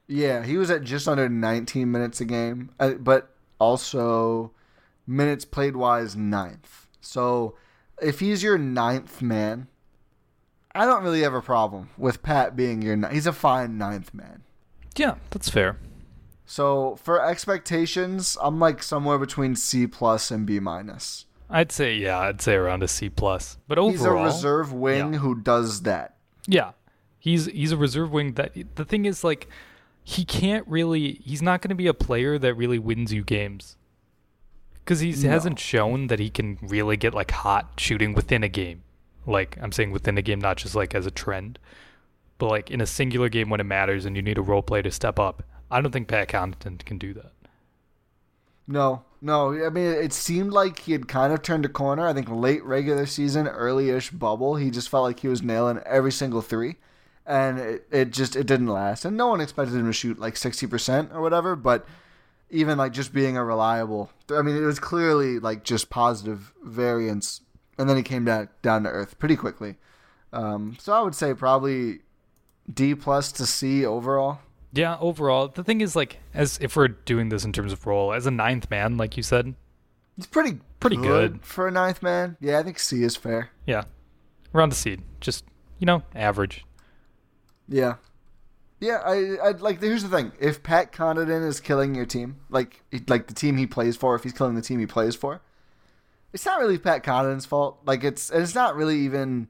Yeah, he was at just under 19 minutes a game, uh, but also minutes played wise ninth. So if he's your ninth man, I don't really have a problem with Pat being your. He's a fine ninth man. Yeah, that's fair. So for expectations, I'm like somewhere between C plus and B minus. I'd say yeah, I'd say around a C plus. But overall, He's a reserve wing yeah. who does that. Yeah, he's he's a reserve wing. That the thing is like, he can't really. He's not going to be a player that really wins you games. Because he No. hasn't shown that he can really get like hot shooting within a game. Like I'm saying within a game, not just like as a trend, but like in a singular game when it matters and you need a role play to step up. I don't think Pat Connaughton can do that. No, no. I mean, it seemed like he had kind of turned a corner. I think late regular season, early-ish bubble, he just felt like he was nailing every single three, and it, it just it didn't last. And no one expected him to shoot like sixty percent or whatever. But even like just being a reliable, I mean, it was clearly like just positive variance. And then he came down down to earth pretty quickly. Um, so I would say probably D plus to C overall. Yeah, overall, the thing is like as if we're doing this in terms of role as a ninth man, like you said, It's pretty Pretty good. for a ninth man. Yeah, I think C is fair. yeah, around the seed, just you know, average. Yeah. Yeah, I I like here's the thing. If Pat Connaughton is killing your team, like like the team he plays for, if he's killing the team he plays for, it's not really Pat Connaughton's fault. Like it's and it's not really even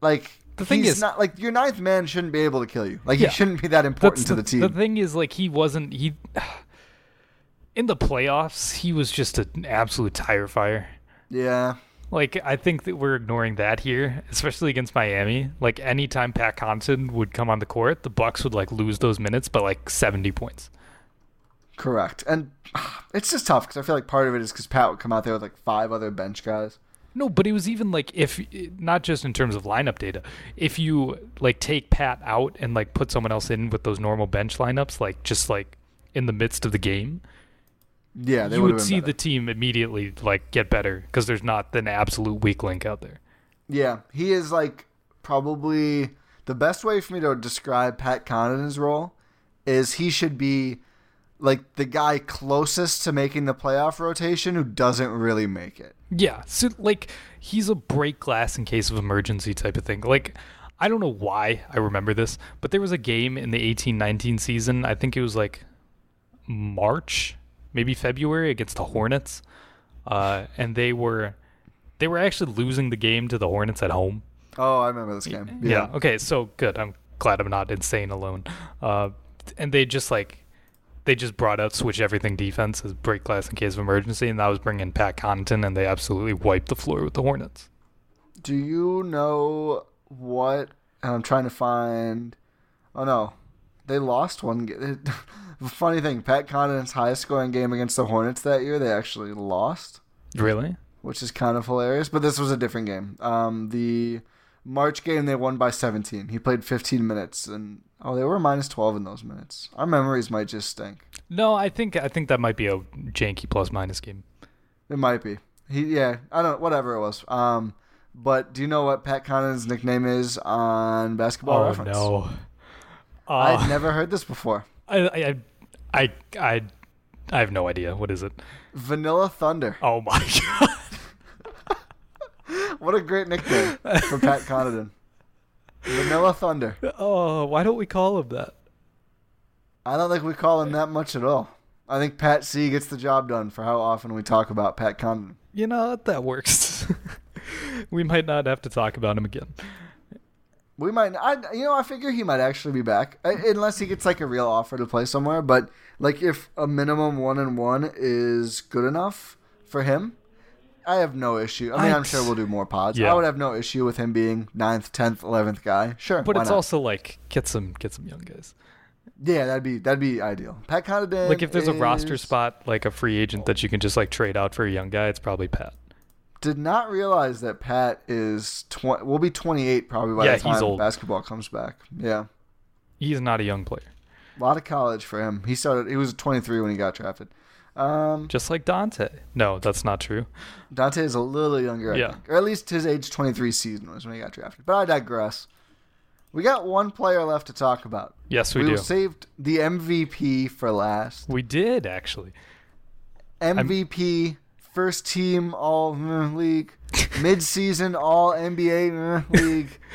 like The thing he's is- not like your ninth man shouldn't be able to kill you. Like Yeah. he shouldn't be that important to the, team. The thing is, like, he wasn't he in the playoffs. He was just an absolute tire fire. yeah. Like, I think that we're ignoring that here, especially against Miami. Like, anytime Pat Connaughton would come on the court, the Bucks would like lose those minutes by like seventy points. Correct. And it's just tough because I feel like part of it is because Pat would come out there with like five other bench guys. No, but it was even like if not just in terms of lineup data, if you like take Pat out and like put someone else in with those normal bench lineups, like just like in the midst of the game, Yeah, they you would see the team immediately like get better because there's not an absolute weak link out there. Yeah, he is like probably the best way for me to describe Pat Connaughton's role is he should be like the guy closest to making the playoff rotation who doesn't really make it. Yeah, so like he's a break glass in case of emergency type of thing. Like I don't know why I remember this, but there was a game in the 18-19 season. I think it was like March, maybe February against the Hornets. Uh, and they were they were actually losing the game to the Hornets at home. Oh, I remember this game. Yeah. Okay. So good. I'm glad I'm not insane alone. Uh, and they just like they just brought out switch everything defense as break glass in case of emergency, and that was bringing Pat Connaughton, and they absolutely wiped the floor with the Hornets. Do you know what? And I'm trying to find. Oh no, they lost one. Funny thing, Pat Connaughton's highest scoring game against the Hornets that year, they actually lost. Really? which is kind of hilarious. But this was a different game. Um, the March game they won by 17. He played 15 minutes, and oh, they were minus 12 in those minutes. Our memories might just stink. No, I think I think that might be a janky plus minus game. It might be. He, yeah, I don't. Whatever it was. Um, but do you know what Pat Connaughton's nickname is on Basketball oh Reference? no! I'd Uh, never heard this before. I, I, I, I, I have no idea. What is it? Vanilla Thunder. Oh my god! What a great nickname for Pat Connaughton. Vanilla Thunder. Oh, why don't we call him that? I don't think we call him that much at all. I think Pat C gets the job done for how often we talk about Pat Connaughton. You know that works. we might not have to talk about him again. We might, I, you know, I figure he might actually be back, uh, unless he gets like a real offer to play somewhere. But like, if a minimum one and one is good enough for him, I have no issue. I mean, I'm I'd- sure we'll do more pods. Yeah. I would have no issue with him being ninth, tenth, eleventh guy. Sure, But it's not? also like get some get some young guys. yeah, that'd be that'd be ideal. Pat Connaughton, Like if there's a roster spot, like a free agent that you can just like trade out for a young guy, it's probably Pat. did not realize that Pat is tw- will be 28 probably by Yeah, the time basketball comes back. Yeah. He's not a young player. A lot of college for him. He started. He was 23 when he got drafted. Um, Just like Dante. No, that's not true. Dante is a little younger, I Yeah. think. Or at least his age 23 season was when he got drafted. But I digress. We got one player left to talk about. Yes, we do. saved the MVP for last. We did actually. MVP, first team All uh, League, mid-season All NBA uh, League.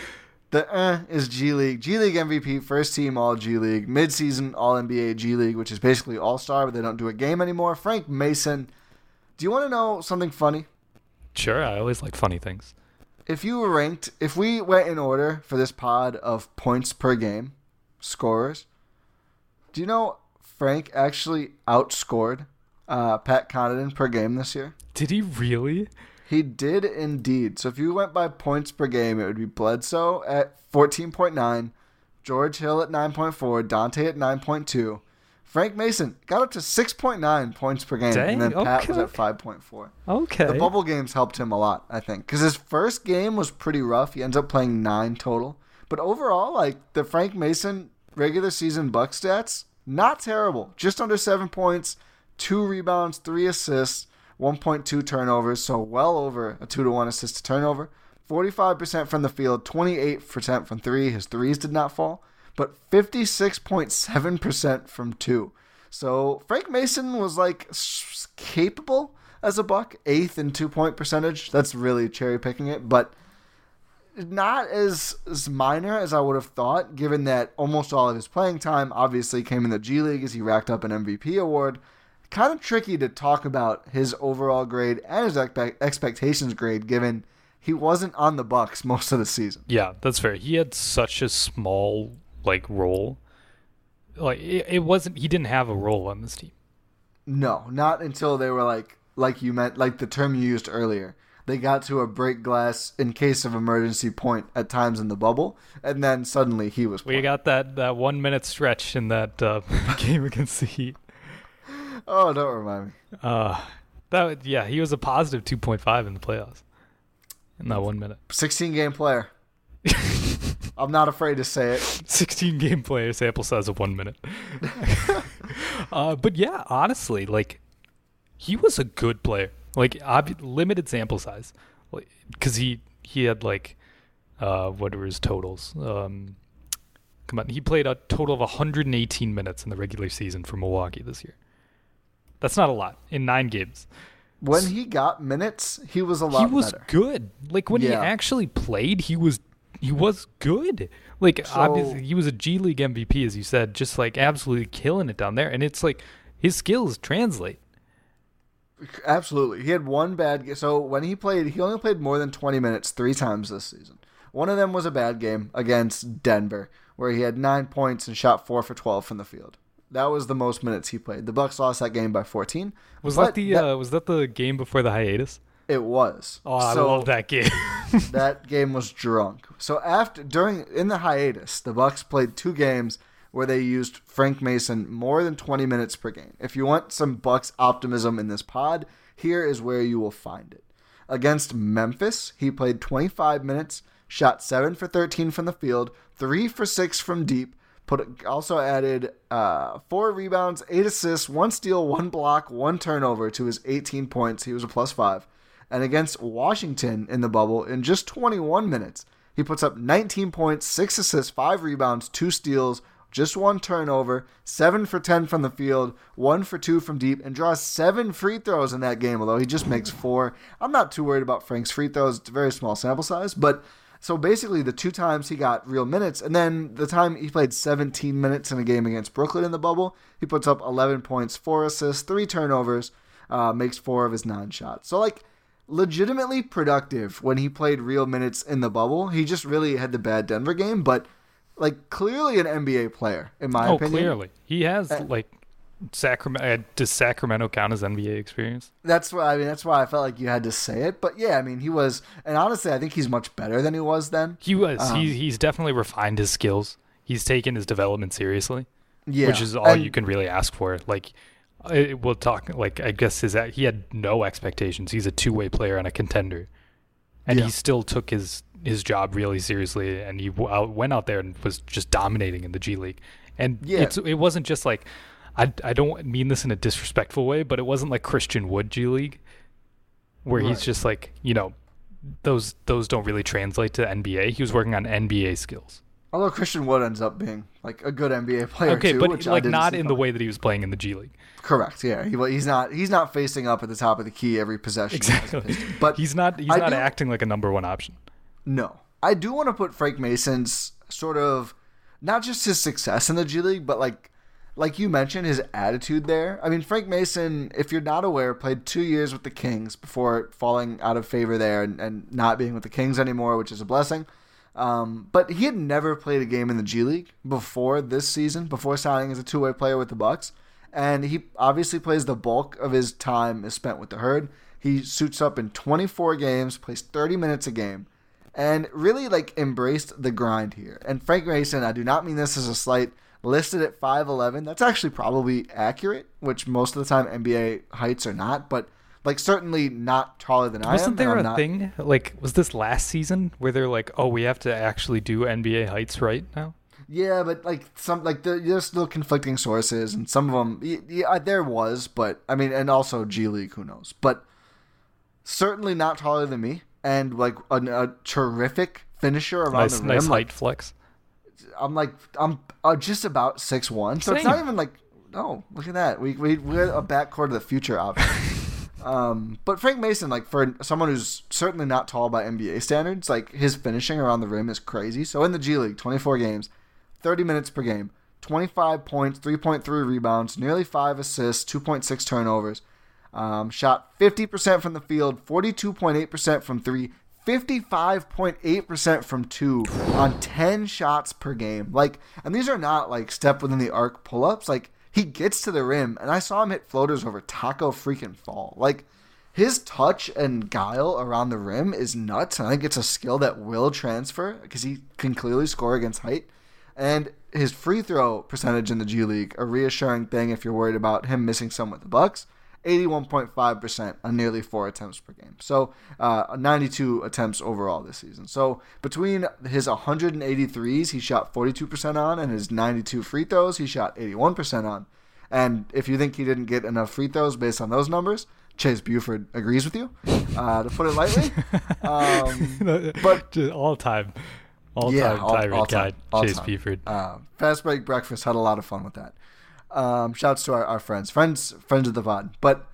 The uh is G League. G League MVP, first team All G League, mid-season All NBA G League, which is basically All Star, but they don't do a game anymore. Frank Mason. Do you want to know something funny? Sure, I always like funny things. If you were ranked, if we went in order for this pod of points per game, scorers, do you know Frank actually outscored uh, Pat Connaughton per game this year? Did he really? He did indeed. So if you went by points per game, it would be Bledsoe at 14.9, George Hill at 9.4, Dante at 9.2. Frank Mason got up to 6.9 points per game, Dang, and then Pat was at 5.4. Okay. The bubble games helped him a lot, I think, because his first game was pretty rough. He ends up playing nine total, but overall, like the Frank Mason regular season Buck stats, not terrible. Just under seven points, two rebounds, three assists, 1.2 turnovers, so well over a two to one assist to turnover. 45% from the field, 28% from three. His threes did not fall, but 56.7% from two. So Frank Mason was like s- capable as a buck, eighth in two point percentage. That's really cherry picking it, but not as, as minor as I would have thought, given that almost all of his playing time obviously came in the G League as he racked up an MVP award. Kind of tricky to talk about his overall grade and his expectations grade, given he wasn't on the Bucks most of the season. Yeah, that's fair. He had such a small like role. Like it, it wasn't. He didn't have a role on this team. No, not until they were like, like you meant, like the term you used earlier. They got to a break glass in case of emergency point at times in the bubble, and then suddenly he was. We got that that one minute stretch in that uh, game against the Heat. Oh, don't remind me. Uh that yeah, he was a positive two point five in the playoffs. In that one minute. 16 game player. I'm not afraid to say it. 16 game player sample size of one minute. uh, but yeah, honestly, like he was a good player. Like ob- limited sample size, because he he had like uh, what were his totals? Um, come on, he played a total of 118 minutes in the regular season for Milwaukee this year. That's not a lot in nine games. When he got minutes, he was a lot He was better. good. Like when he actually played, he was he was good. Like So- obviously he was a G League MVP as you said, just like absolutely killing it down there. And it's like his skills translate. Absolutely. He had one bad game. So when he played, he only played more than 20 minutes three times this season. One of them was a bad game against Denver, where he had nine points and shot four for 12 from the field. That was the most minutes he played. The Bucks lost that game by 14. Was that the uh, was that the game before the hiatus? It was. Oh, I So- love that game. that game was drunk. So after during in the hiatus, the Bucks played two games where they used Frank Mason more than 20 minutes per game. If you want some Bucks optimism in this pod, here is where you will find it. Against Memphis, he played 25 minutes, shot 7 for 13 from the field, 3 for 6 from deep, put also added uh, 4 rebounds, 8 assists, 1 steal, 1 block, 1 turnover to his 18 points. He was a plus 5 and against Washington in the bubble in just 21 minutes. He puts up 19 points, 6 assists, 5 rebounds, 2 steals, just 1 turnover, 7 for 10 from the field, 1 for 2 from deep, and draws 7 free throws in that game, although he just makes 4. I'm not too worried about Frank's free throws. It's a very small sample size, but so basically the two times he got real minutes, and then the time he played 17 minutes in a game against Brooklyn in the bubble, he puts up 11 points, 4 assists, 3 turnovers, uh, makes 4 of his 9 shots. So like legitimately productive when he played real minutes in the bubble. He just really had the bad Denver game, but like clearly an NBA player in my oh, opinion. clearly he has like Sacramento. Uh, does Sacramento count as NBA experience? That's why I mean that's why I felt like you had to say it. But yeah, I mean he was, and honestly, I think he's much better than he was then. He was. Um, he, he's definitely refined his skills. He's taken his development seriously. Yeah, which is all and- you can really ask for. Like, we'll talk. Like, I guess his he had no expectations. He's a two way player and a contender, and Yeah. he still took his his job really seriously. And he w- went out there and was just dominating in the G League. And Yeah. it's it wasn't just like I, I don't mean this in a disrespectful way, but it wasn't like Christian Wood G League, where Right. he's just like you know, those those don't really translate to NBA. He was working on NBA skills. Although Christian Wood ends up being like a good NBA player okay, too, but which I like not in the way that he was playing in the G League. Correct. Yeah, he, he's not. He's not facing up at the top of the key every possession. Exactly. But he's not he's I not do- acting like a number one option. No, I do want to put Frank Mason's sort of not just his success in the G League, but like like you mentioned, his attitude there. I mean, Frank Mason, if you're not aware, played two years with the Kings before falling out of favor there and, and not being with the Kings anymore, which is a blessing. Um, but he had never played a game in the G League before this season, before signing as a two way player with the Bucks. And he obviously plays the bulk of his time is spent with the herd. He suits up in 24 games, plays 30 minutes a game, and really like embraced the grind here. And Frank Mason, I do not mean this as a slight, listed at 5'11. That's actually probably accurate, which most of the time NBA heights are not, but like certainly not taller than I am. Wasn't there a not- thing like was this last season where they're like, oh, we have to actually do NBA heights right now? Yeah, but like some like there's still conflicting sources, and some of them yeah, uh, there was, but I mean, and also G League, who knows? But certainly not taller than me, and like a, a terrific finisher around Nice the rim. nice like, height flex. I'm like I'm uh, just about six one, so it's not even like oh look at that we we we're a backcourt of the future option. um, but Frank Mason, like for someone who's certainly not tall by NBA standards, like his finishing around the rim is crazy. So in the G League, 24 games, 30 minutes per game, 25 points, 3.3 rebounds, nearly five assists, 2.6 turnovers. Um, shot 50% from the field, 42.8% from three, 55.8% from two on 10 shots per game. Like, and these are not like step within the arc pull ups. Like, he gets to the rim, and I saw him hit floaters over Tacko freaking Fall. Like, his touch and guile around the rim is nuts. And I think it's a skill that will transfer because he can clearly score against height. And his free throw percentage in the G League, a reassuring thing if you're worried about him missing some with the Bucks. 81.5% on nearly four attempts per game. So, uh, 92 attempts overall this season. So, between his 183s, he shot 42% on, and his 92 free throws, he shot 81% on. And if you think he didn't get enough free throws based on those numbers, Chase Buford agrees with you, uh, to put it lightly. Um, but all time, all yeah, time all- all guy, time, all Chase time. Buford. Uh, Fast break breakfast had a lot of fun with that. Um, shouts to our, our friends, friends, friends of the VOD. But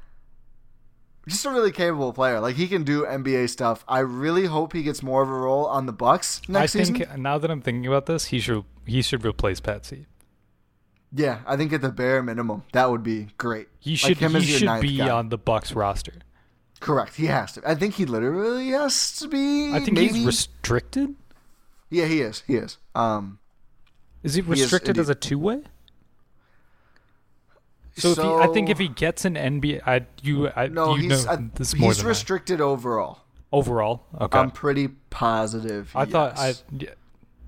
just a really capable player. Like he can do NBA stuff. I really hope he gets more of a role on the Bucks next I think season. now that I'm thinking about this, he should he should replace Patsy. Yeah, I think at the bare minimum that would be great. He Like should him he should be guy. on the Bucks roster. Correct. He has to. I think he literally has to be. I think maybe. he's restricted. yeah, he is. He is. Um, Is he He is restricted as a two way? So, if he, I think if he gets an NBA, I you I no, you he's know I, this more he's than I. restricted overall. overall. Okay, I'm pretty positive. I thought I yeah,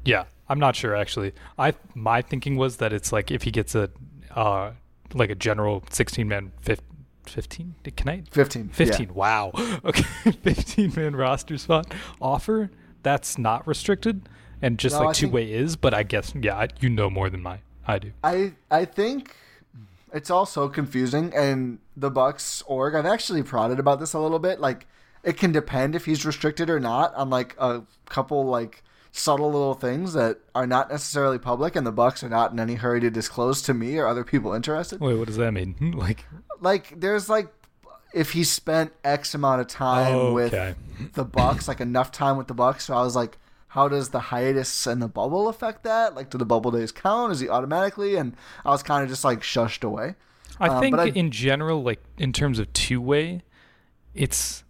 yeah, I'm not sure actually. I my thinking was that it's like if he gets a uh like a general 16 man 15 can I 15. 15 wow okay 15 man roster spot offer that's not restricted and just No, I like two think- way is but I guess yeah I, you know more than my I do I I think it's all so confusing and the Bucks org I've actually prodded about this a little bit like it can depend if he's restricted or not on like a couple like subtle little things that are not necessarily public and the Bucks are not in any hurry to disclose to me or other people interested. wait what does that mean like Like there's like if he spent X amount of time oh, Okay. with the Bucks, like enough time with the Bucks. So I was like, how does the hiatus and the bubble affect that? Like, do the bubble days count? Is he automatically? And I was kind of just like shushed away. I Um, think but I- in general, like in terms of two way, it's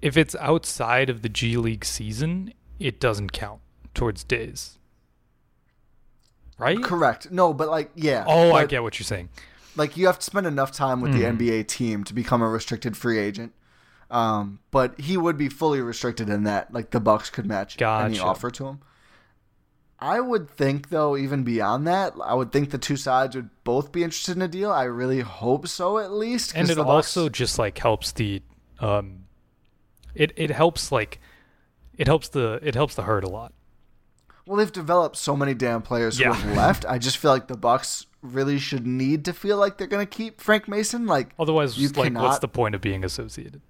if it's outside of the G League season, it doesn't count towards days. Right? Correct. No, but like, yeah. Oh, I get what you're saying. Like, you have to spend enough time with Mhm. the NBA team to become a restricted free agent. Um, but he would be fully restricted in that. Like, the Bucks could match any offer to him. I would think, though, even beyond that, I would think the two sides would both be interested in a deal. I really hope so, at least. And it Bucks- also just like helps the um it it helps like it helps the it helps the herd a lot. Well, they've developed so many damn players Yeah. who have left. I just feel like the Bucks really should need to feel like they're going to keep Frank Mason. Like Otherwise, you like, what's the point of being associated?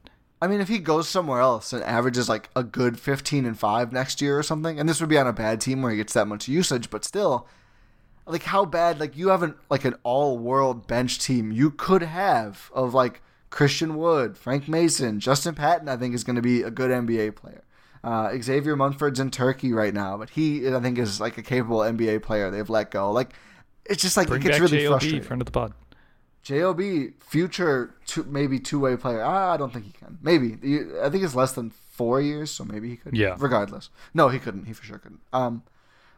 I mean, if he goes somewhere else and averages like a good 15 and 5 next year or something, and this would be on a bad team where he gets that much usage, but still, like how bad, like you haven't like an all world bench team you could have of like Christian Wood, Frank Mason, Justin Patton, I think is going to be a good NBA player. Uh, Xavier Munford's in Turkey right now, but he, I think, is like a capable NBA player they've let go. Like, it's just like Bring it gets really JOB, frustrating. friend of the pod. Job future two, maybe two way player. I don't think he can. Maybe I think it's less than four years, so maybe he could. Yeah. Regardless, no, he couldn't. He for sure couldn't. Um,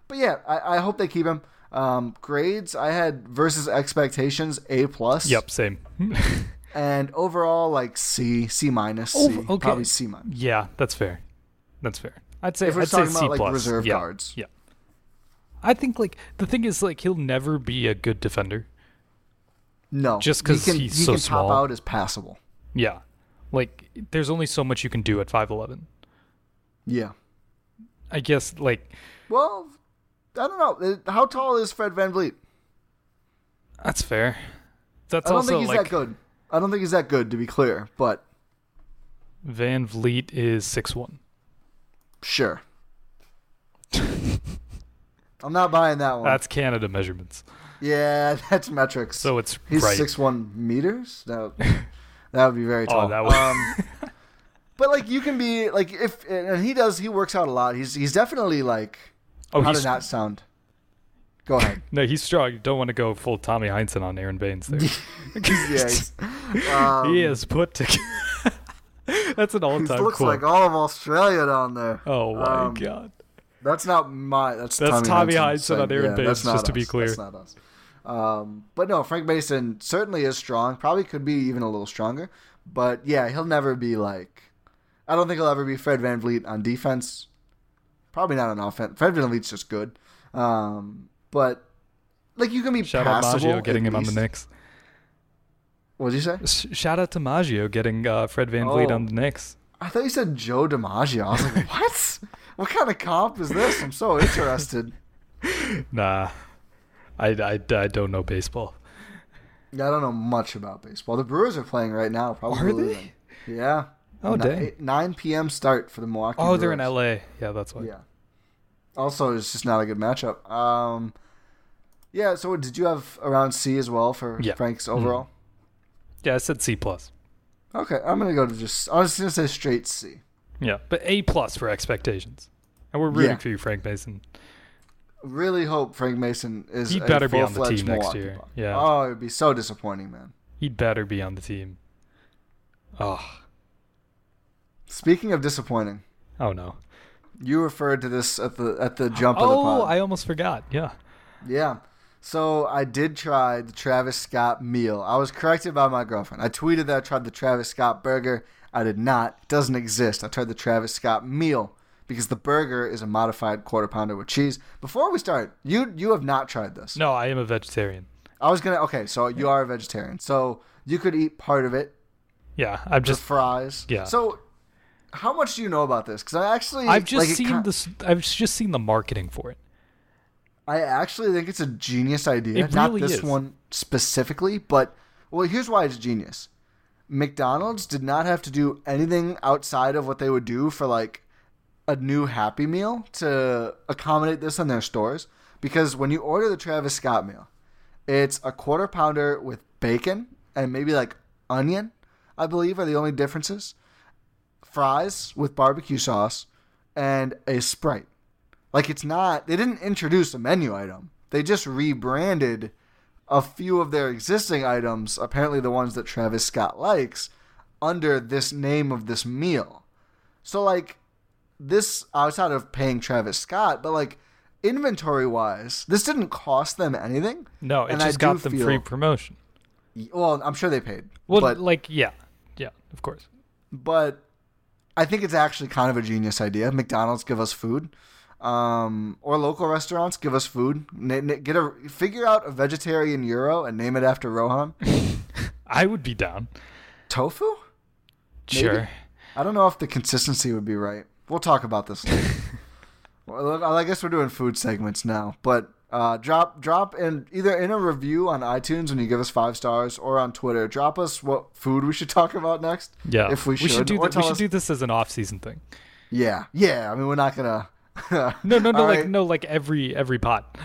but yeah, I, I hope they keep him. Um, grades I had versus expectations A plus. Yep, same. And overall like C, C minus, C, Oh, okay. probably C minus. yeah, that's fair. That's fair. I'd say If we're I'd say talking C about, like, plus. reserve yeah. guards. Yeah. I think like the thing is like he'll never be a good defender. No, Just he 'cause can- he's he so can small. top out as passable. Yeah. Like there's only so much you can do at 5'11. Yeah. I guess like Well, I don't know. Uh, How tall is Fred VanVleet? that's fair. That's I don't also think he's like that good. I don't think he's that good to be clear, but VanVleet is six one. Sure. I'm not buying that one. That's Canada measurements. Yeah, that's metrics. So it's he's right. six one meters. That that would be very Oh, tall. that would- Um, but like you can be like if and he does he works out a lot. He's he's definitely like Oh, how did that sound? Go ahead. No, he's strong. You don't want to go full Tommy Heinsohn on Aron Baynes there. yeah, um, he is put together. That's an he all-time looks quote. like all of Australia down there. oh my Um, god. That's not my. That's, That's Tommy, Tommy saying- on Aron yeah, not just to be clear. That's not us. Um, but no, Frank Mason certainly is strong. Probably could be even a little stronger. But yeah, he'll never be like. I don't think he'll ever be Fred VanVleet on defense. Probably not on offense. Fred VanVleet's just good. Um, but like you can be Shout out passable. Maggio getting him on the. Knicks. What did you say? Sh- Shout out to Maggio getting uh, Fred VanVleet Oh. on the Knicks. I thought you said Joe DiMaggio. I was like, what? what kind of comp is this? I'm so interested. Nah, I, I, I don't know baseball. Yeah, I don't know much about baseball. The Brewers are playing right now. Probably. Are they? Yeah. Oh, dang. eight- 9 p.m. start for the Milwaukee. Oh, they're in L.A. Yeah, that's why. Yeah. Also, it's just not a good matchup. Um, yeah. So, did you have around C as well for Yeah. Frank's Mhm. overall? Yeah, I said C plus. Okay, I'm gonna go to just. I was gonna say straight C. Yeah, but A plus for expectations. And we're rooting Yeah. for you, Frank Mason. Really hope Frank Mason is. He'd a better be on the team next year. Buck. Yeah. Oh, it'd be so disappointing, man. He'd better be on the team. Oh, Speaking of disappointing, oh no. you referred to this at the at the jump of the Oh. I almost forgot. Yeah. Yeah. So I did try the Travis Scott meal. I was corrected by my girlfriend. I tweeted that I tried the Travis Scott burger. I did not. It doesn't exist. I tried the Travis Scott meal because the burger is a modified quarter pounder with cheese. Before we start, you you have not tried this. No, I am a vegetarian. I was gonna. Okay, so you are a vegetarian, so you could eat part of it. Yeah, I'm Just fries. Yeah. So, how much do you know about this? Because I actually, I've just like, seen this. I've just seen the marketing for it. I actually think it's a genius idea. It Not really this is. one specifically, but well, here's why it's genius. McDonald's did not have to do anything outside of what they would do for like a new Happy Meal to accommodate this in their stores. Because when you order the Travis Scott meal, it's a quarter pounder with bacon and maybe like onion, I believe, are the only differences. Fries with barbecue sauce and a Sprite. Like it's not they didn't introduce a menu item. They just rebranded a few of their existing items, apparently the ones that Travis Scott likes, under this name of this meal. So like this outside of paying Travis Scott, but like inventory wise, this didn't cost them anything. No, it And I just got them feel- free promotion. Well, I'm sure they paid. Well, but like yeah, yeah, of course. but I think it's actually kind of a genius idea. McDonald's give us food, um, or local restaurants give us food. N- n- get a figure out a vegetarian gyro and name it after Rohan. I would be down. Tofu? Maybe? Sure. I don't know if the consistency would be right. We'll talk about this later. well, I guess we're doing food segments now, but Uh, drop drop in either in a review on iTunes when you give us five stars or on Twitter. Drop us what food we should talk about next. Yeah, if we should. do or th- we should us- do this as an off-season thing. Yeah, yeah. I mean, we're not gonna. No, no, no, All like right. no, like every every pot.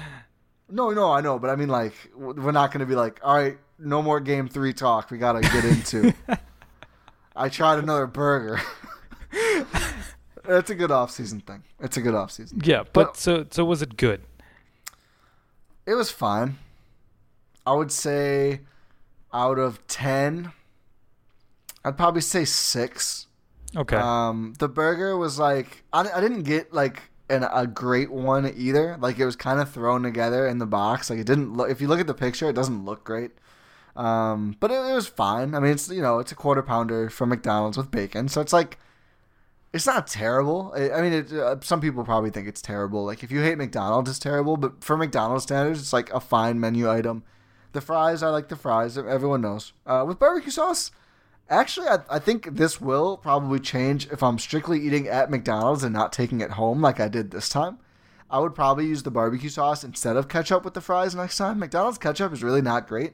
No, no, I know, but I mean, like, we're not gonna be like, all right, no more game three talk. We gotta get into. I tried another burger. It's a good off-season thing. It's a good off-season. Yeah, but so so was it good? It was fine. I would say out of 10, I'd probably say 6. Okay. Um, the burger was like I, I didn't get like an, a great one either. Like it was kind of thrown together in the box. Like it didn't look. If you look at the picture, it doesn't look great. Um, but it, it was fine. I mean, it's you know it's a quarter pounder from McDonald's with bacon, so it's like it's not terrible. I, I mean, it, uh, some people probably think it's terrible. Like if you hate McDonald's, it's terrible. But for McDonald's standards, it's like a fine menu item. The fries, I like the fries. Everyone knows. Uh, with barbecue sauce, Actually, I, I think this will probably change if I'm strictly eating at McDonald's and not taking it home like I did this time. I would probably use the barbecue sauce instead of ketchup with the fries next time. McDonald's ketchup is really not great.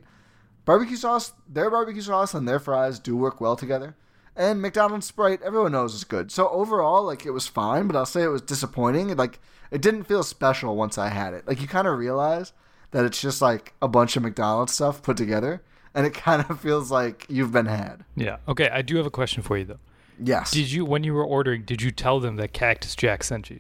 Barbecue sauce, their barbecue sauce and their fries do work well together. And McDonald's Sprite, everyone knows is good. So overall, like it was fine, but I'll say it was disappointing. Like it didn't feel special once I had it. Like you kind of realize that it's just like a bunch of McDonald's stuff put together, and it kind of feels like you've been had. Yeah. Okay, I do have a question for you though. Yes. Did you when you were ordering, did you tell them that Cactus Jack sent you?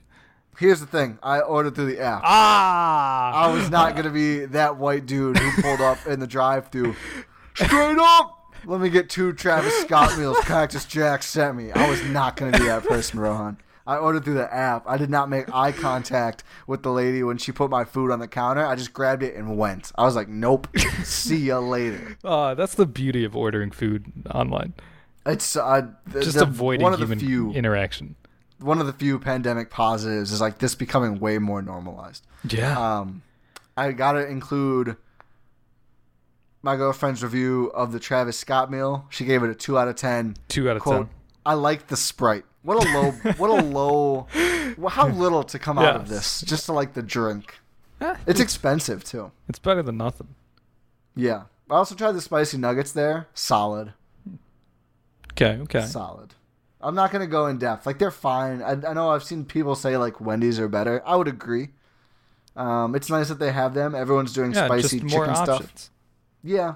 Here's the thing: I ordered through the app. Ah! I was not gonna be that white dude who pulled up in the drive-through. Straight up. Let me get two Travis Scott meals. Cactus Jack sent me. I was not gonna be that person, Rohan. I ordered through the app. I did not make eye contact with the lady when she put my food on the counter. I just grabbed it and went. I was like, "Nope. See ya later." Uh, that's the beauty of ordering food online. It's uh, the, Just the- avoiding one of the human few interaction. one of the few pandemic positives is like this becoming way more normalized. Yeah. Um, I gotta include my girlfriend's review of the Travis Scott meal. She gave it a two out of ten. Two out of Quote, 10. I like the Sprite. What a low, what a low, well, how little to come out of this just to like the drink. It's expensive too. It's better than nothing. Yeah. I also tried the spicy nuggets there. Solid. Okay, okay. Solid. I'm not gonna go in depth. Like they're fine. I, I know I've seen people say like Wendy's are better. I would agree. Um, it's nice that they have them. Everyone's doing Yeah, spicy chicken options. stuff. Yeah.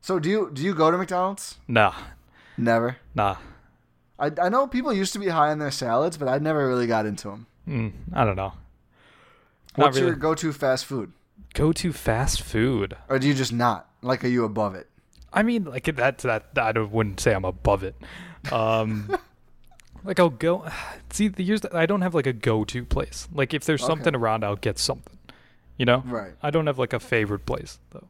So do you do you go to McDonald's? Nah, Never. nah. I, I know people used to be high on their salads, but I never really got into them. Mm, I don't know. Not What's your go-to fast food, Go to fast food. or do you just not? Like, are you above it? I mean, like that. That I wouldn't say I'm above it. Um, like I'll go. See, the years that I don't have like a go-to place. Like if there's Okay. something around, I'll get something. You know. Right. I don't have like a favorite place though.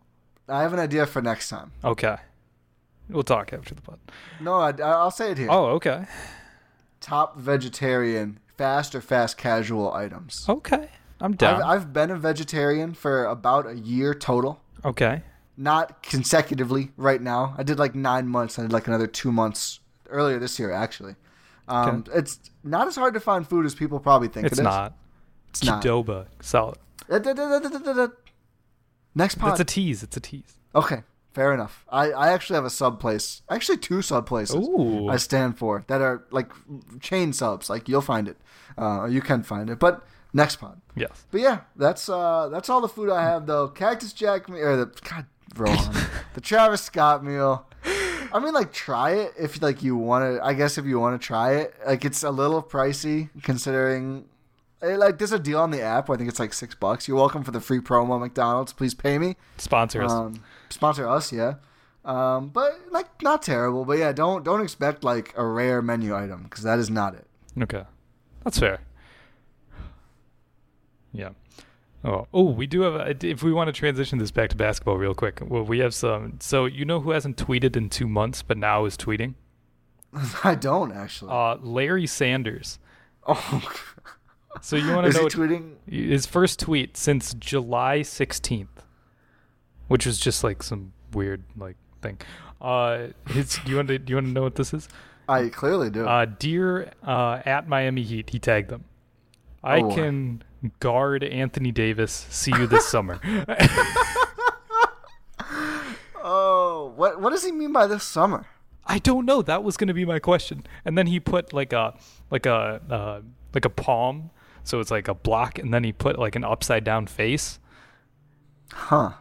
I have an idea for next time. Okay. We'll talk after the pod. No, I, I'll say it here. Oh, okay. Top vegetarian, fast or fast casual items. Okay. I'm down. I've, I've been a vegetarian for about a year total. okay. Not consecutively right now. I did like nine months. I did like another two months earlier this year, actually. Um, It's not as hard to find food as people probably think It's it is. not. It's not. Qdoba salad. Next pod. It's a tease. It's a tease. Okay, fair enough. I, I actually have a sub place. Actually, two sub places Ooh. I stand for that are like chain subs. Like you'll find it, uh, you can find it. But next pod. Yes. But yeah, that's uh that's all the food I have though. Cactus Jack meal or the God Rohan, the Travis Scott meal. I mean, like try it if like you want to. I guess if you want to try it, like it's a little pricey considering. Like there's a deal on the app. Where I think it's like six bucks. You're welcome for the free promo, McDonald's. Please pay me. Sponsor us. Um, sponsor us, yeah. Um, but like not terrible. But yeah, don't don't expect like a rare menu item because that is not it. Okay, that's fair. Yeah. Oh, oh, we do have. A, if we want to transition this back to basketball real quick, well, we have some. So you know who hasn't tweeted in two months, but now is tweeting? I don't actually. Uh, Larry Sanders. oh, So you want to is know he tweeting? his first tweet since July sixteenth, which was just like some weird like thing. Uh, his. Do you want to? Do you want to know what this is? I clearly do. Uh, dear uh, at Miami Heat, he tagged them. I Oh. can guard Anthony Davis. See you this summer. oh, what what does he mean by this summer? I don't know. That was going to be my question. And then he put like a like a uh, like a palm, so it's like a block, and then he put like an upside down face. Huh.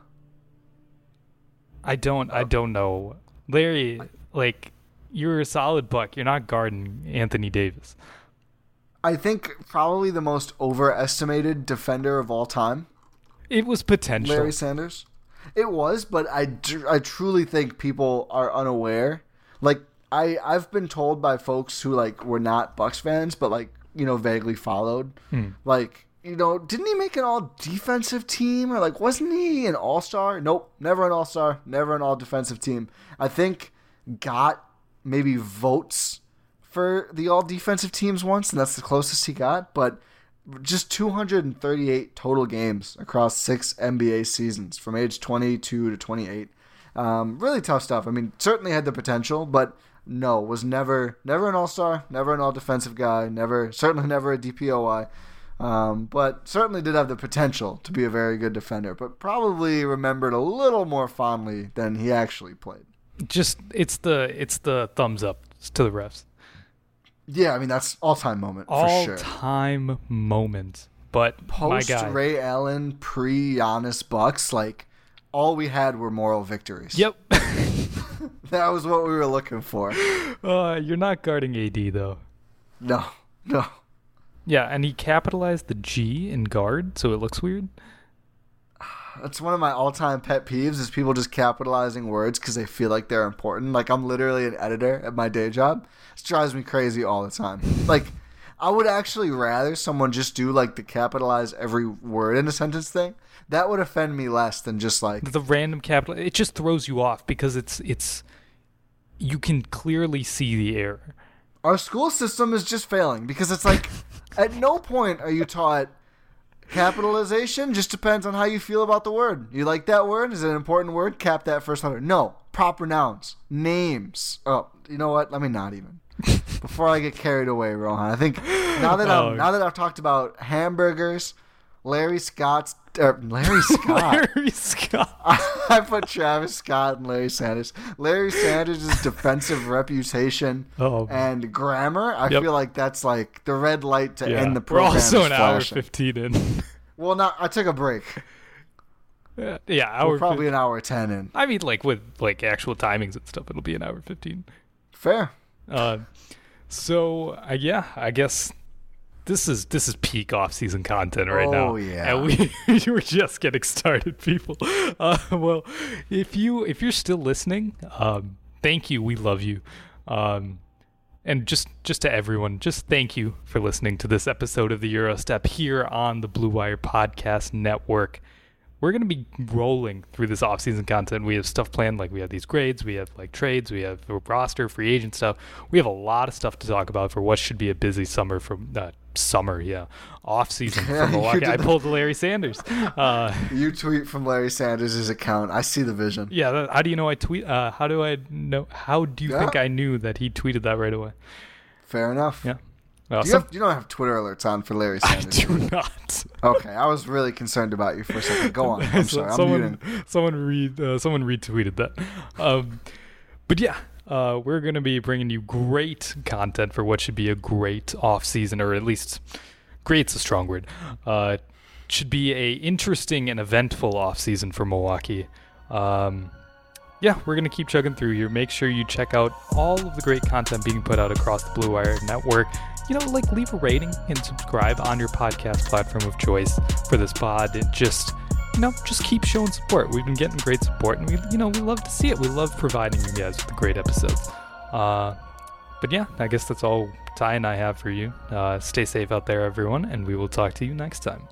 I don't. I oh. don't know, Larry. Like you're a solid buck. You're not guarding Anthony Davis. I think probably the most overestimated defender of all time. It was potential. Larry Sanders. It was, but I, I truly think people are unaware. Like I I've been told by folks who like were not Bucks fans, but like you know vaguely followed. Hmm. Like you know, didn't he make an all defensive team or like wasn't he an all star? Nope, never an all star, never an all defensive team. I think got maybe votes for the all defensive teams once, and that's the closest he got. But just 238 total games across six NBA seasons from age 22 to 28. Um, really tough stuff. I mean, certainly had the potential, but no, was never never an all star, never an all defensive guy, never certainly never a DPOY. Um, but certainly did have the potential to be a very good defender, but probably remembered a little more fondly than he actually played. Just it's the it's the thumbs up to the refs. Yeah, I mean that's all time moment all for sure. time moment. But post Ray Allen, pre Giannis Bucks, like all we had were moral victories. Yep. that was what we were looking for. Uh, you're not guarding AD though. No, no. Yeah, and he capitalized the G in guard, so it looks weird. That's one of my all-time pet peeves is people just capitalizing words because they feel like they're important. Like I'm literally an editor at my day job. It drives me crazy all the time. Like I would actually rather someone just do like the capitalize every word in a sentence thing. That would offend me less than just like the random capital. It just throws you off because it's it's you can clearly see the error. Our school system is just failing because it's like at no point are you taught capitalization. Just depends on how you feel about the word. You like that word? Is it an important word? Cap that first letter. No. Proper nouns, names. Oh, you know what? Let me not even. Before I get carried away, Rohan. I think now that Oh. I'm now that I've talked about hamburgers, Larry Scott's er, Larry Scott. Larry Scott. I put Travis Scott and Larry Sanders. Larry Sanders' defensive reputation Oh. and grammar. I Yep. feel like that's like the red light to Yeah. end the program. We're also an hour fifteen in. Well, not. I took a break. yeah, yeah, hour We're probably fif- an hour ten in. I mean, like with like actual timings and stuff, it'll be an hour fifteen. Fair. Uh, so uh, yeah, I guess this is this is peak off season content right now. Oh, yeah. and we we're just getting started, people. Uh, well, if you if you're still listening, um, thank you. We love you. Um, and just just to everyone, just thank you for listening to this episode of the Gyro Step here on the Blue Wire Podcast Network. We're gonna be rolling through this off-season content. We have stuff planned, like we have these grades, we have like trades, we have roster, free agent stuff. We have a lot of stuff to talk about for what should be a busy summer from uh, summer, yeah, off-season Yeah, for Milwaukee. I pulled Larry Sanders. Uh, You tweet from Larry Sanders' account. I see the vision. yeah, that, how do you know I tweet? Uh, how do I know? How do you Yeah. think I knew that he tweeted that right away? Fair enough. Yeah. Well, Do you, some- have, you don't have Twitter alerts on for Larry Sanders. I do not. Okay, I was really concerned about you for a second. Go on. I'm So- sorry. I'm someone, muting. someone read, uh, someone retweeted that. Um, but yeah, uh, we're gonna be bringing you great content for what should be a great off season, or at least great's a strong word. Uh, should be a interesting and eventful off season for Milwaukee. Um, yeah, we're gonna keep chugging through here. Make sure you check out all of the great content being put out across the Blue Wire Network. You know, like leave a rating and subscribe on your podcast platform of choice for this pod. It just, you know, just keep showing support. We've been getting great support, and we, you know, we love to see it. We love providing you guys with great episodes. Uh, but yeah, I guess that's all Ti and I have for you. Uh, stay safe out there, everyone, and we will talk to you next time.